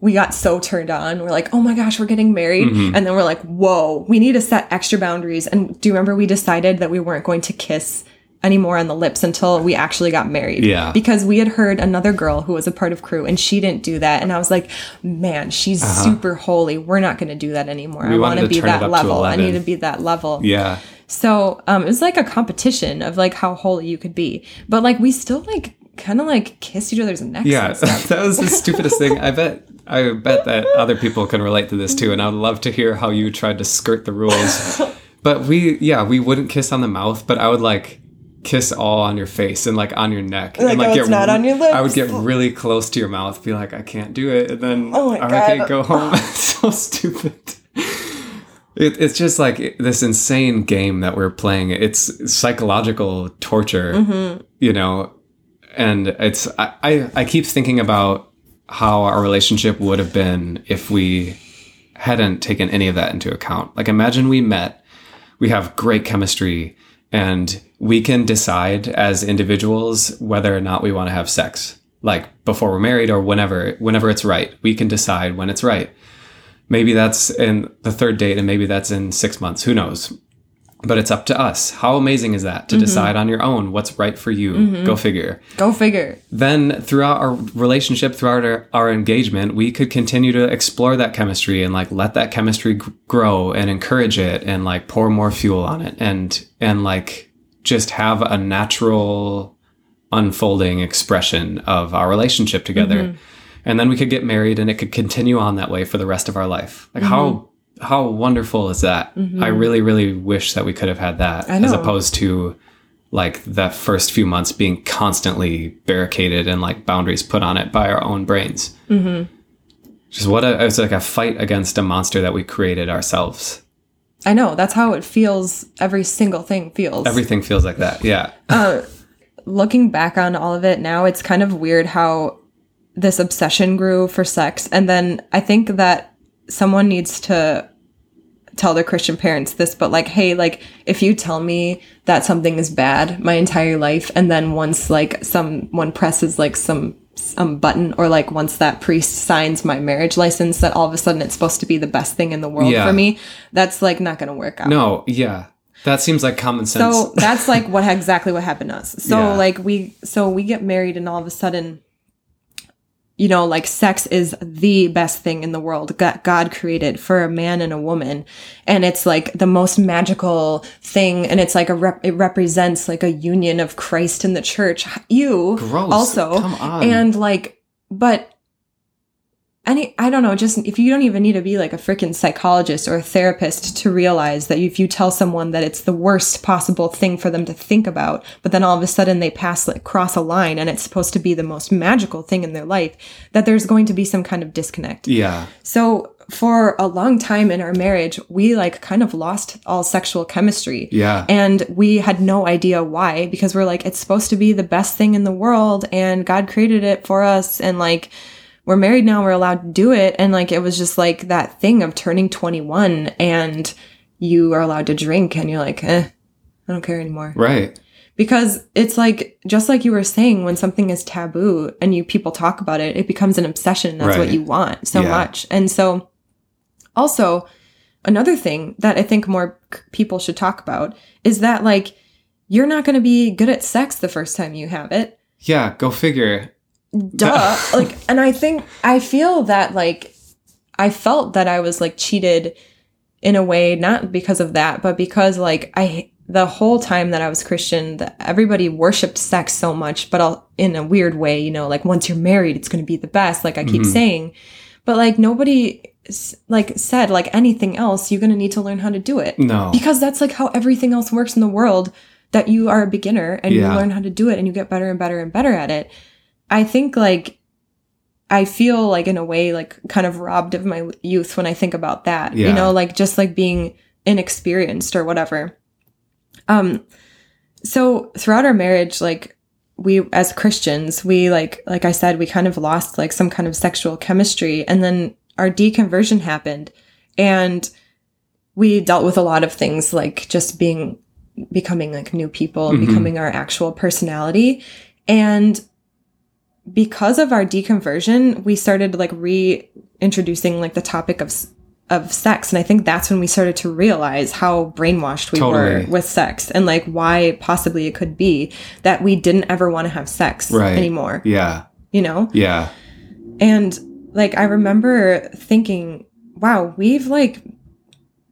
we got so turned on. We're like, "Oh my gosh, we're getting married." Mm-hmm. And then we're like, "Whoa, we need to set extra boundaries." And do you remember we decided that we weren't going to kiss anymore on the lips until we actually got married? Yeah. Because we had heard another girl who was a part of Cru and she didn't do that. And I was like, man, she's super holy. We're not going to do that anymore. I Uh-huh. want to be that level. I need to be that level. Yeah. So um, it was like a competition of like how holy you could be. But like we still like kind of like kissed each other's necks. Yeah. that was the stupidest thing. I bet. I bet that other people can relate to this too, and I would love to hear how you tried to skirt the rules. But we, yeah, we wouldn't kiss on the mouth, but I would like kiss all on your face and like on your neck, Like, and like oh, it's not on your lips. I would get really close to your mouth, be like, I can't do it, and then Oh my all right, God. go home. it's so stupid. It, it's just like this insane game that we're playing. It's psychological torture, Mm-hmm. you know, and it's I, I I keep thinking about how our relationship would have been if we hadn't taken any of that into account. Like imagine we met, we have great chemistry, and we can decide as individuals whether or not we want to have sex. Like before we're married or whenever whenever it's right. We can decide when it's right. Maybe that's in the third date and maybe that's in 6 months, who knows. But it's up to us. How amazing is that to mm-hmm. decide on your own what's right for you? Mm-hmm. Go figure. Go figure. then throughout our relationship throughout our, our engagement we could continue to explore that chemistry and like let that chemistry g- grow and encourage it and like pour more fuel on it and and like just have a natural unfolding expression of our relationship together. Mm-hmm. And then we could get married and it could continue on that way for the rest of our life. Like how how wonderful is that i really really wish that we could have had that as opposed to like the first few months being constantly barricaded and like boundaries put on it by our own brains. Mm-hmm. Just what a, it's like a fight against a monster that we created ourselves. I know that's how it feels. Every single thing feels. Everything feels like that. Yeah. looking back on all of it now, it's kind of weird how this obsession grew for sex. And then I think that someone needs to tell their Christian parents this, but like, hey, like, if you tell me that something is bad my entire life, and then once like someone presses like some some button or like once that priest signs my marriage license that all of a sudden it's supposed to be the best thing in the world Yeah. for me that's like not gonna work out No, yeah. That seems like common sense. so that's like what exactly what happened to us. So Yeah. like we so we get married and all of a sudden you know like sex is the best thing in the world. That God created for a man and a woman. And it's like the most magical thing. And it's like a rep- it represents like a union of Christ and the church. You Gross. also. And like but any I don't know, just if you don't even need to be like a freaking psychologist or a therapist to realize that if you tell someone that it's the worst possible thing for them to think about, but then all of a sudden they pass like cross a line and it's supposed to be the most magical thing in their life, that there's going to be some kind of disconnect. yeah. So for a long time in our marriage, we like kind of lost all sexual chemistry. Yeah. And we had no idea why because we're like, it's supposed to be the best thing in the world and God created it for us. And like, we're married now, we're allowed to do it. And like, it was just like that thing of turning 21 and you are allowed to drink and you're like, eh, I don't care anymore. right. Because it's like, just like you were saying, when something is taboo and you people talk about it, it becomes an obsession. That's what you want so Yeah. much. And so, also, another thing that I think more people should talk about is that, like, you're not going to be good at sex the first time you have it. Yeah. Go figure. Duh. like, and I think, I feel that, like, I felt that I was, like, cheated in a way, not because of that, but because, like, I, the whole time that I was Christian, that everybody worshipped sex so much, but I'll, in a weird way, you know, like once you're married, it's going to be the best, like I keep Mhm. saying. But like nobody like said like anything else, you're going to need to learn how to do it No. because that's like how everything else works in the world that you are a beginner and Yeah. you learn how to do it and you get better and better and better at it. I think like I feel like in a way like kind of robbed of my youth when I think about that. You know, like just like being inexperienced or whatever. Um so throughout our marriage like we as Christians, we like like I said we kind of lost like some kind of sexual chemistry and then our deconversion happened and we dealt with a lot of things like just being becoming like new people and Mhm. becoming our actual personality and because of our deconversion we started like reintroducing like the topic of of sex and i think that's when we started to realize how brainwashed we Totally. were with sex and like why possibly it could be that we didn't ever want to have sex Right. anymore Yeah. you know Yeah. and like I remember thinking, wow, we've like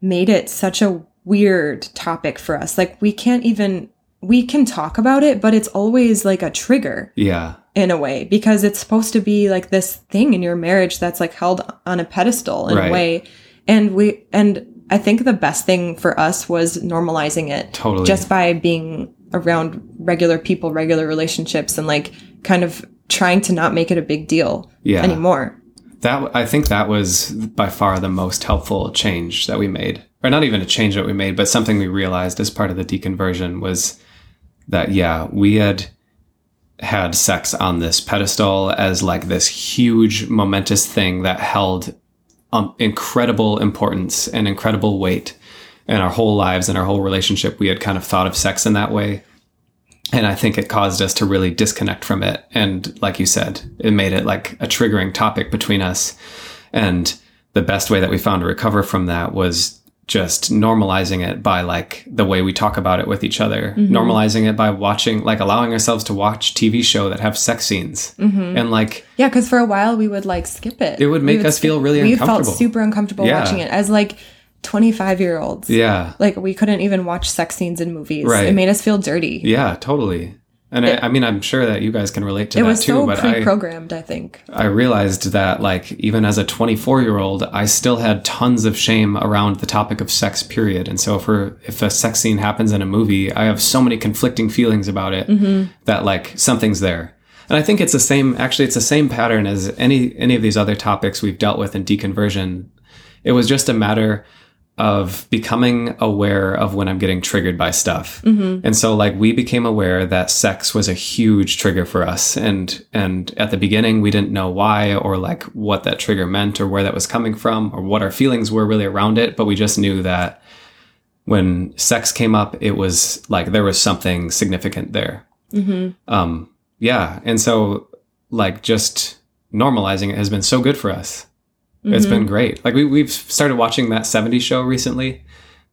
made it such a weird topic for us. Like we can't even we can talk about it, but it's always like a trigger Yeah. In a way because it's supposed to be like this thing in your marriage that's like held on a pedestal in Right. a way. And we and I think the best thing for us was normalizing it Totally. just by being around regular people, regular relationships and like kind of trying to not make it a big deal Yeah. anymore. That I think that was by far the most helpful change that we made, or not even a change that we made, but something we realized as part of the deconversion was that yeah, we had had sex on this pedestal as like this huge momentous thing that held um, incredible importance and incredible weight in our whole lives and our whole relationship. We had kind of thought of sex in that way. And I think it caused us to really disconnect from it. And like you said, it made it like a triggering topic between us. And the best way that we found to recover from that was just normalizing it by like the way we talk about it with each other, mm-hmm. normalizing it by watching, like allowing ourselves to watch TV show that have sex scenes. Mm-hmm. And like, Yeah, because for a while we would like skip it. It would make us feel really uncomfortable. we felt super uncomfortable Yeah. watching it as like 25 year olds. yeah, Like we couldn't even watch sex scenes in movies. Right. It made us feel dirty. yeah, totally. And I, I mean, I'm sure that you guys can relate to It that was too, so but I, pre-programmed, I think. I realized that like even as a 24 year old, I still had tons of shame around the topic of sex. Period. And so for if a sex scene happens in a movie, I have so many conflicting feelings about it Mm-hmm. that like something's there. And I think it's the same. Actually, it's the same pattern as any any of these other topics we've dealt with in deconversion. It was just a matter of becoming aware of when I'm getting triggered by stuff. And so like we became aware that sex was a huge trigger for us and and at the beginning we didn't know why or like what that trigger meant or where that was coming from or what our feelings were really around it, but we just knew that when sex came up it was like there was something significant there. Um yeah, and so like just normalizing it has been so good for us. It's Mm-hmm. been great. Like we we've started watching that 70s show recently,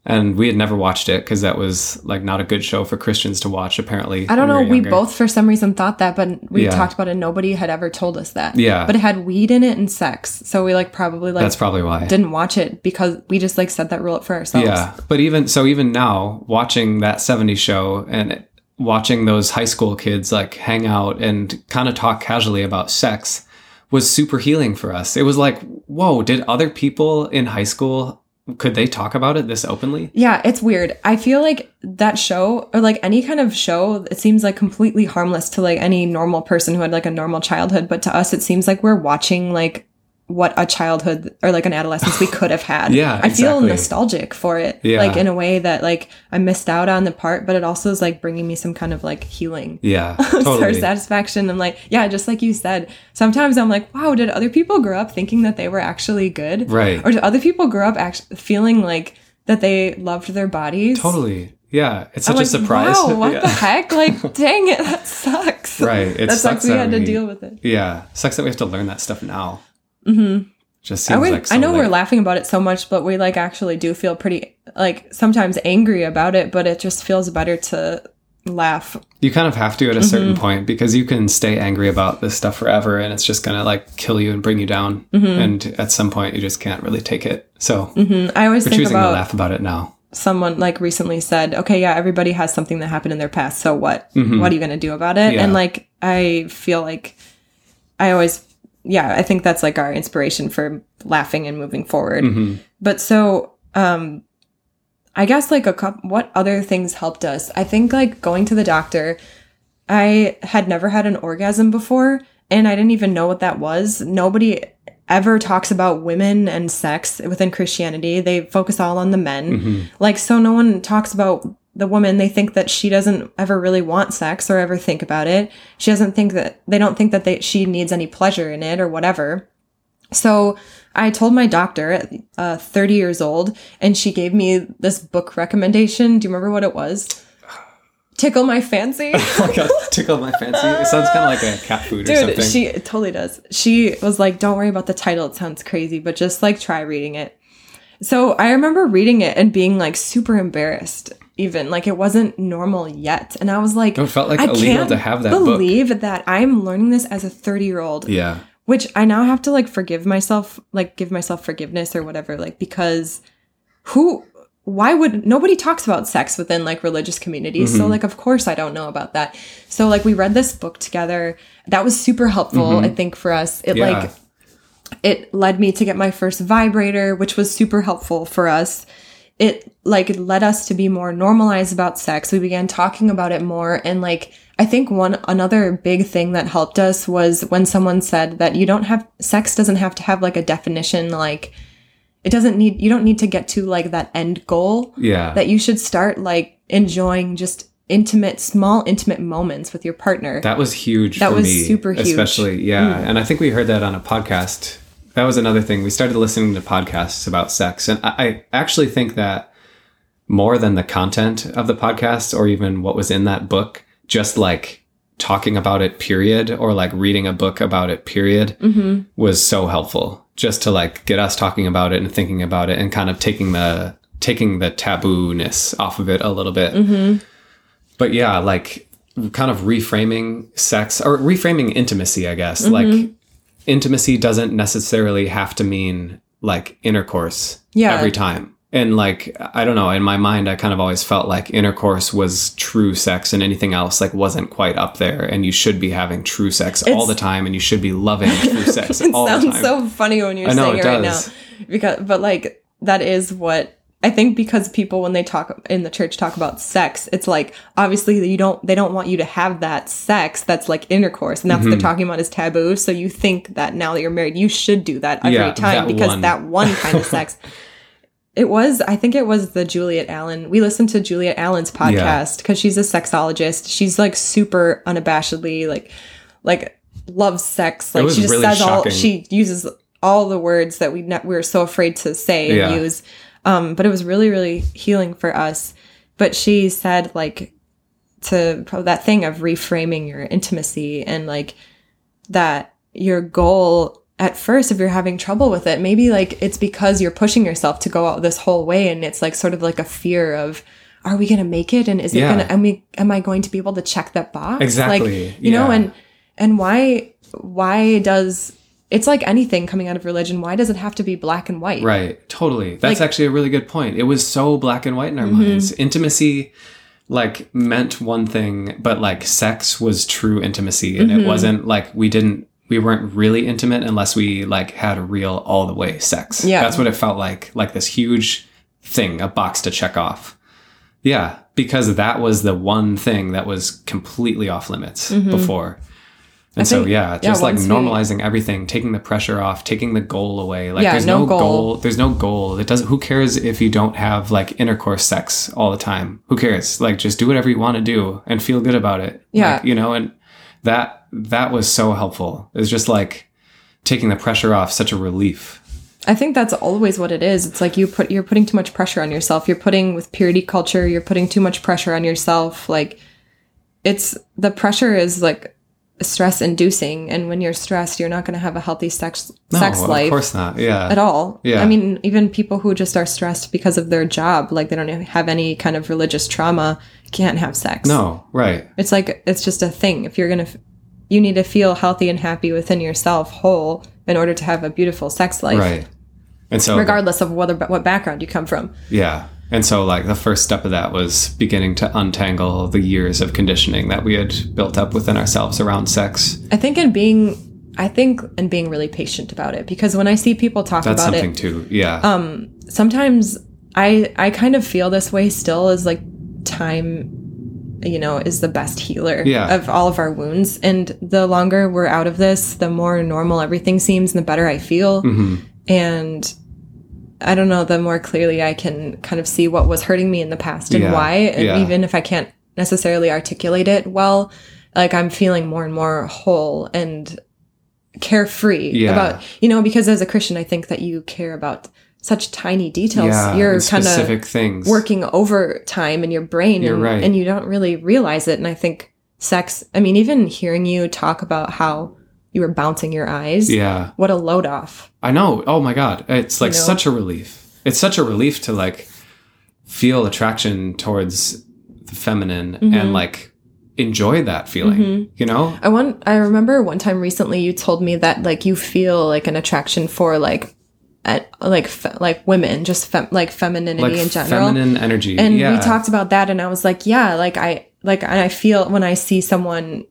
and we had never watched it because that was like not a good show for Christians to watch. Apparently, I don't know. were We both, for some reason, thought that, but we Yeah. talked about it. and Nobody had ever told us that. Yeah. But it had weed in it and sex, so we like probably like That's probably why. didn't watch it because we just like set that rule up for ourselves. Yeah, but even so, even now watching that 70s show and watching those high school kids like hang out and kind of talk casually about sex was super healing for us. It was like, whoa, did other people in high school could they talk about it this openly? Yeah, it's weird. I feel like that show or like any kind of show, it seems like completely harmless to like any normal person who had like a normal childhood, but to us it seems like we're watching like what a childhood or like an adolescence we could have had. Yeah, I feel exactly. nostalgic for it. Yeah. Like in a way that like I missed out on the part, but it also is like bringing me some kind of like healing. Yeah, Or totally. satisfaction. I'm like, yeah, just like you said. Sometimes I'm like, wow, did other people grow up thinking that they were actually good? Right. Or did other people grow up actually feeling like that they loved their bodies? Totally. Yeah, it's such I'm a surprise. Wow, what yeah. the heck? Like, dang it, that sucks. Right, it that sucks. sucks We that had to deal with it. Yeah, sucks that we have to learn that stuff now. Mm-hmm. Just seems I would. like I know we're laughing about it so much, but we like actually do feel pretty like sometimes angry about it. But it just feels better to laugh. You kind of have to at a Mm-hmm. certain point because you can stay angry about this stuff forever, and it's just gonna like kill you and bring you down. Mm-hmm. And at some point, you just can't really take it. So Mm, I always we're think choosing about to laugh about it now. someone like recently said, okay, yeah, everybody has something that happened in their past. So what? What are you going to do about it? Mm-hmm. Yeah. And like, I feel like I always, yeah, I think that's like our inspiration for laughing and moving forward. Mm-hmm. But so, um, I guess like a couple, what other things helped us? I think like going to the doctor, I had never had an orgasm before and I didn't even know what that was. Nobody ever talks about women and sex within Christianity. They focus all on the men. Like, so no one talks about the woman. They think that she doesn't ever really want sex or ever think about it. She doesn't think that, they don't think that they, she needs any pleasure in it or whatever. So I told my doctor at uh, 30 years old, and she gave me this book recommendation. Do you remember what it was? Tickle My Fancy. a tickle my fancy. It sounds kind of like a cat food or Dude, something. she it totally does. She was like, "Don't worry about the title; it sounds crazy, but just like try reading it." So I remember reading it and being like super embarrassed, even like it wasn't normal yet, and I was like, No, it felt like I illegal to have that book." believe that I'm learning this as a 30 year old yeah, which I now have to like forgive myself, like give myself forgiveness or whatever, like because who, why would nobody talks about sex within like religious communities? Mm-hmm. So like, of course I don't know about that. So like, we read this book together. That was super helpful, I think, for us. It Mm-hmm. yeah. like it led me to get my first vibrator, which was super helpful for us. It like led us to be more normalized about sex. We began talking about it more and like I think one another big thing that helped us was when someone said that you don't have sex doesn't have to have like a definition like it doesn't need you don't need to get to like that end goal yeah. that you should start like enjoying just intimate small intimate moments with your partner. That was huge. That was me, super huge. Mm. Especially, yeah. And I think we heard that on a podcast. That was another thing. We started listening to podcasts about sex, and I, I actually think that more than the content of the podcast or even what was in that book, just like talking about it, period, or like reading a book about it, period, Mm-hmm. was so helpful. Just to like get us talking about it and thinking about it, and kind of taking the taking the taboo-ness off of it a little bit Mm-hmm. but yeah, like kind of reframing sex or reframing intimacy, I guess. Mm-hmm. Like intimacy doesn't necessarily have to mean like intercourse Yeah. every time. And like I don't know, in my mind I kind of always felt like intercourse was true sex and anything else like wasn't quite up there and you should be having true sex all the time and you should be loving true sex all the sounds time. so funny when you're know, saying it it, right now because but like that is what i think because people when they talk in the church talk about sex it's like obviously you don't they don't want you to have that sex that's like intercourse and that's what Mm-hmm. they're talking about is taboo. So you think that now that you're married you should do that every Yeah, time that because one. that one kind of sex. It was i think it was the juliet allen. We listened to juliet allen's podcast because she's a sexologist. She's like super unabashedly like like loves sex. Like she just really says all she uses all the words that we ne- we were so afraid to say and use um but it was really really healing for us. But she said like to that thing of reframing your intimacy and like that your goal at first if you're having trouble with it maybe like it's because you're pushing yourself to go out this whole way and it's like sort of like a fear of are we gonna make it? And is it gonna am we am i going to be able to check that box? Exactly, like you know and and why why does it's like anything coming out of religion why does it have to be black and white Right, totally. That's Like- Mm-hmm. actually a really good point. It was so black and white in our minds. Intimacy like meant one thing, but like sex was true intimacy and Mm-hmm. it wasn't like we didn't we weren't really intimate unless we like had a real all the way sex. Yeah. That's what it felt like, like this huge thing, a box to check off. Yeah, because that was the one thing that was completely off limits Mm-hmm. before. And so think- yeah, yeah, just like once we- normalizing everything, taking the pressure off, taking the goal away. Like Yeah, there's no no, goal. goal. There's no goal. It doesn't who cares if you don't have like intercourse sex all the time? Who cares? Like just do whatever you want to do and feel good about it. Yeah. Like, you know, and that that was so helpful. It's just like taking the pressure off, such a relief. I think that's always what it is. It's like you put you're putting too much pressure on yourself. You're putting with purity culture, you're putting too much pressure on yourself. Like it's the pressure is like stress inducing and when you're stressed, you're not going to have a healthy sex No, sex of life course not. Yeah. at all. Yeah. I mean, even people who just are stressed because of their job, like they don't have any kind of religious trauma, can't have sex. No, right. It's like it's just a thing. If you're going to you need to feel healthy and happy within yourself, whole in order to have a beautiful sex life. Right. And so regardless of whether what background you come from. Yeah. And so, like, the first step of that was beginning to untangle the years of conditioning that we had built up within ourselves around sex. I think in being I think and being really patient about it because when I see people talk about it, That's about something it, too. Yeah. um sometimes I I kind of feel this way still is like time you know is the best healer Yeah. of all of our wounds and the longer we're out of this the more normal everything seems and the better I feel hmm and I don't know, the more clearly I can kind of see what was hurting me in the past and Yeah, why. And yeah. even if I can't necessarily articulate it well, like I'm feeling more and more whole and carefree Yeah. about, you know, because as a Christian, I think that you care about such tiny details. Yeah. You're kind of things. working overtime in your brain You're and, right. and you don't really realize it. And I think sex, I mean, even hearing you talk about how you were bouncing your eyes, Yeah. what a load off. I know. Oh my God. It's like You know? such a relief. It's such a relief to like feel attraction towards the feminine Mm-hmm. and like enjoy that feeling, you know? I want. I remember one time recently you told me that like you feel like an attraction for like, at, like fe- like women, just fem- like femininity Like in general. feminine energy. and yeah. we talked about that, and I was like, yeah, like I like and I feel when I see someone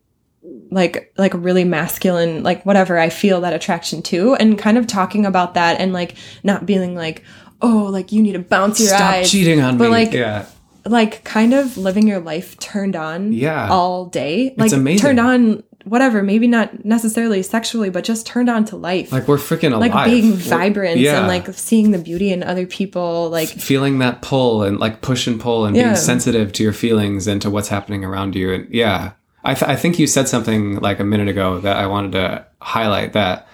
like like really masculine, like whatever, I feel that attraction too, and kind of talking about that and like not being like, oh, like you need to bounce your Stop eyes, cheating on But, me. like, yeah. like kind of living your life turned on Yeah. all day like amazing. turned on whatever maybe not necessarily sexually but just turned on to life Like we're freaking alive. like being vibrant yeah. and like seeing the beauty in other people like feeling that pull and like push and pull and Yeah. being sensitive to your feelings and to what's happening around you. And yeah, I, th- I think you said something like a minute ago that I wanted to highlight that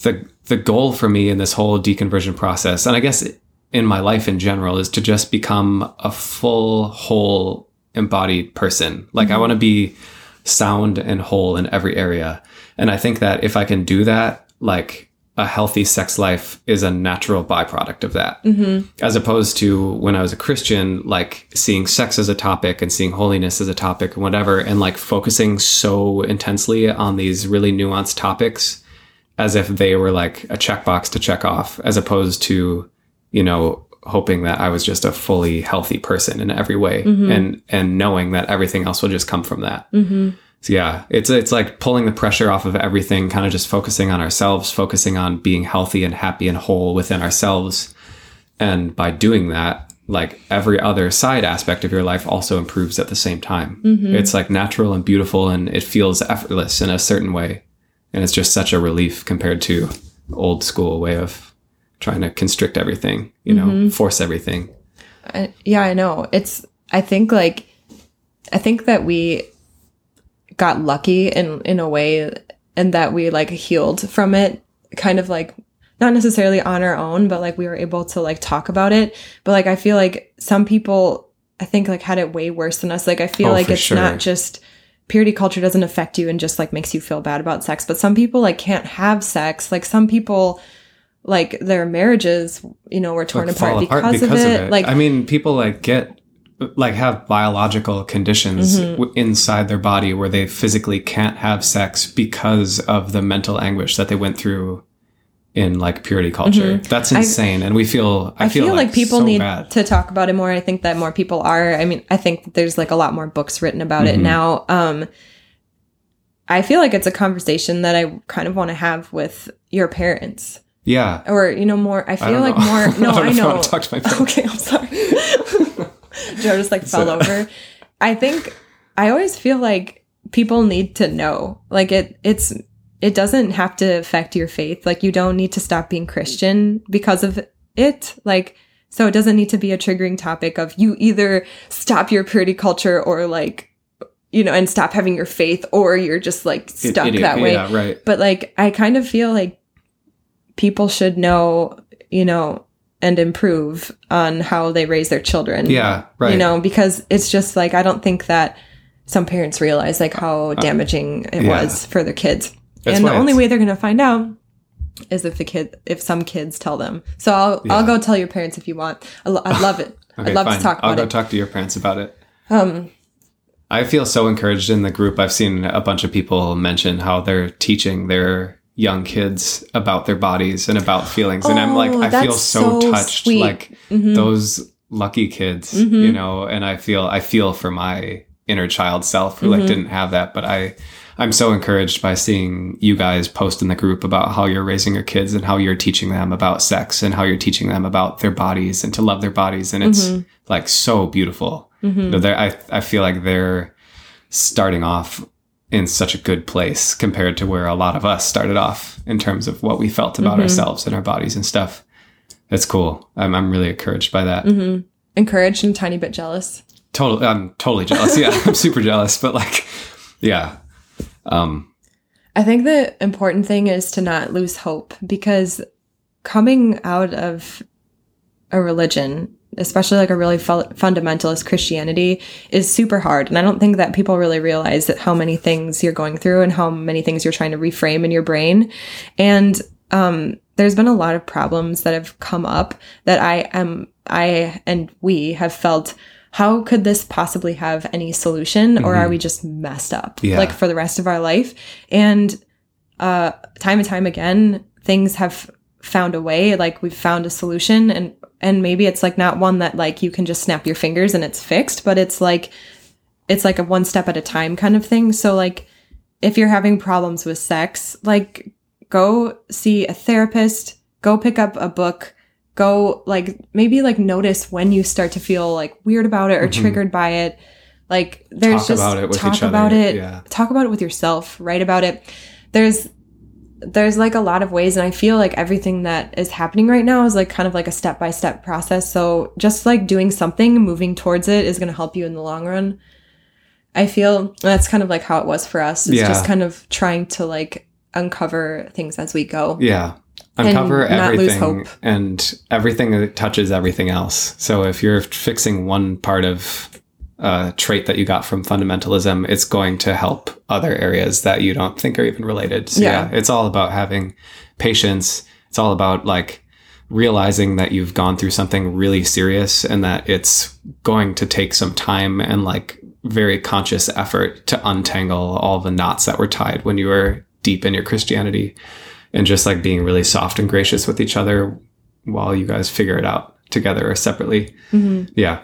the the goal for me in this whole deconversion process, and I guess in my life in general, is to just become a full, whole, embodied person. Like I mm-hmm. want to be sound and whole in every area. And I think that if I can do that, like a healthy sex life is a natural byproduct of that. Mm-hmm. As opposed to when I was a Christian, like seeing sex as a topic and seeing holiness as a topic and whatever, and like focusing so intensely on these really nuanced topics as if they were like a checkbox to check off, as opposed to, you know, hoping that I was just a fully healthy person in every way mm-hmm. and and knowing that everything else will just come from that. Mm-hmm. So yeah, it's it's like pulling the pressure off of everything, kind of just focusing on ourselves, focusing on being healthy and happy and whole within ourselves. And by doing that, like every other side aspect of your life also improves at the same time. Mm-hmm. It's like natural and beautiful and it feels effortless in a certain way. And it's just such a relief compared to old school way of trying to constrict everything, you know, mm-hmm. force everything. I, yeah i know it's i think like i think that we got lucky in in a way and that we like healed from it kind of like not necessarily on our own but like we were able to like talk about it. But like i feel like some people i think like had it way worse than us. Like i feel Oh, like it's sure. not just purity culture doesn't affect you and just like makes you feel bad about sex. But some people like can't have sex. Like some people like their marriages you know were torn like, apart, fall because, of, it. like I mean, people like get like have biological conditions Mm-hmm. w- inside their body where they physically can't have sex because of the mental anguish that they went through in like purity culture. That's insane, and we feel. I, Mm-hmm. I feel, like, people so need bad. to talk about it more. I think that more people are. I mean, I think there's like a lot more books written about Mm-hmm. it now. Um I feel like it's a conversation that I kind of want to have with your parents. Yeah, Or, you know, more I feel don't like know. more I no, don't know I I know. to my parents. Okay, I'm sorry. Joe just like fell So- over. I think I always feel like people need to know. Like it it's it doesn't have to affect your faith. Like you don't need to stop being Christian because of it. Like so it doesn't need to be a triggering topic of you either stop your purity culture or like you know and stop having your faith or you're just like stuck Idiot. that way. Yeah, right. But like I kind of feel like people should know, you know, and improve on how they raise their children. Yeah, right. You know, because it's just like I don't think that some parents realize like how damaging it Uh, yeah. was for their kids. That's and the only way they're going to find out is if the kid if some kids tell them. So I'll I'll go tell your parents if you want. I lo- I'd love it. Okay, I'd love fine. to talk I'll go it. talk to your parents about it. um I feel so encouraged in the group. I've seen a bunch of people mention how they're teaching their young kids about their bodies and about feelings. And I'm like, Oh, I feel so, so touched. sweet. Like mhm. those lucky kids, Mhm. you know, and I feel I feel for my inner child self who Mhm. like didn't have that. But I I'm so encouraged by seeing you guys post in the group about how you're raising your kids and how you're teaching them about sex and how you're teaching them about their bodies and to love their bodies. And it's Mhm. like so beautiful. Mhm. You know, I, I feel like they're starting off in such a good place compared to where a lot of us started off in terms of what we felt about Mhm. ourselves and our bodies and stuff. That's cool. I'm, I'm really encouraged by that. mhm. encouraged and a tiny bit jealous. Totally. I'm totally jealous. Yeah. I'm super jealous, but like, yeah. Um, I think the important thing is to not lose hope because coming out of a religion, especially like a really fu- fundamentalist Christianity, is super hard. And I don't think that people really realize that how many things you're going through and how many things you're trying to reframe in your brain. And um, there's been a lot of problems that have come up that I am, I and we have felt. How could this possibly have any solution, or are we just messed up Yeah. like for the rest of our life? And uh, time and time again, things have found a way. Like we've found a solution, and and maybe it's like not one that like you can just snap your fingers and it's fixed, but it's like it's like a one step at a time kind of thing. So like if you're having problems with sex, like go see a therapist, go pick up a book, go like maybe like notice when you start to feel like weird about it or Mhm. triggered by it. Like there's Talk just about it with talk each other, about it. yeah. Talk about it with yourself. Write about it. There's there's like a lot of ways and I feel like everything that is happening right now is like kind of like a step by step process. So just like doing something, moving towards it is going to help you in the long run. I feel that's kind of like how it was for us. It's Yeah. just kind of trying to like uncover things as we go. yeah. Uncover everything hope. and everything that touches everything else. So if you're fixing one part of a trait that you got from fundamentalism, it's going to help other areas that you don't think are even related. So Yeah. yeah, it's all about having patience. It's all about like realizing that you've gone through something really serious and that it's going to take some time and like very conscious effort to untangle all the knots that were tied when you were deep in your Christianity and just like being really soft and gracious with each other while you guys figure it out together or separately. Mhm. Yeah.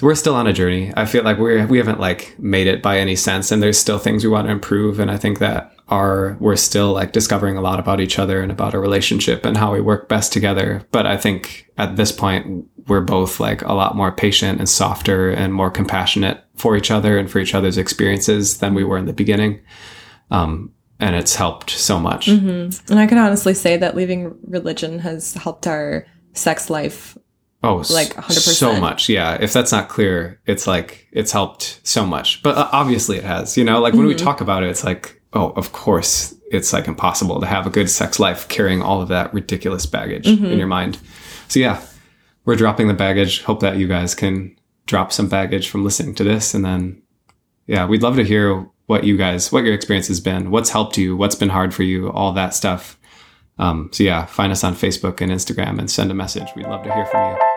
So we're still on a journey. I feel like we're we haven't like made it by any sense and there's still things we want to improve and I think that are we're still like discovering a lot about each other and about our relationship and how we work best together. But I think at this point we're both like a lot more patient and softer and more compassionate for each other and for each other's experiences than we were in the beginning. Um and it's helped so much. Mhm. And I can honestly say that leaving religion has helped our sex life. Oh, Like 100%. So much. Yeah. If that's not clear, it's like, it's helped so much. But uh, obviously it has, you know, like when we Mhm. talk about it, it's like, oh, of course it's like impossible to have a good sex life carrying all of that ridiculous baggage Mhm. in your mind. So yeah, we're dropping the baggage. Hope that you guys can drop some baggage from listening to this. And then, yeah, we'd love to hear what you guys, what your experience has been, what's helped you, what's been hard for you, all that stuff. Um, so yeah, find us on Facebook and Instagram and send a message. We'd love to hear from you.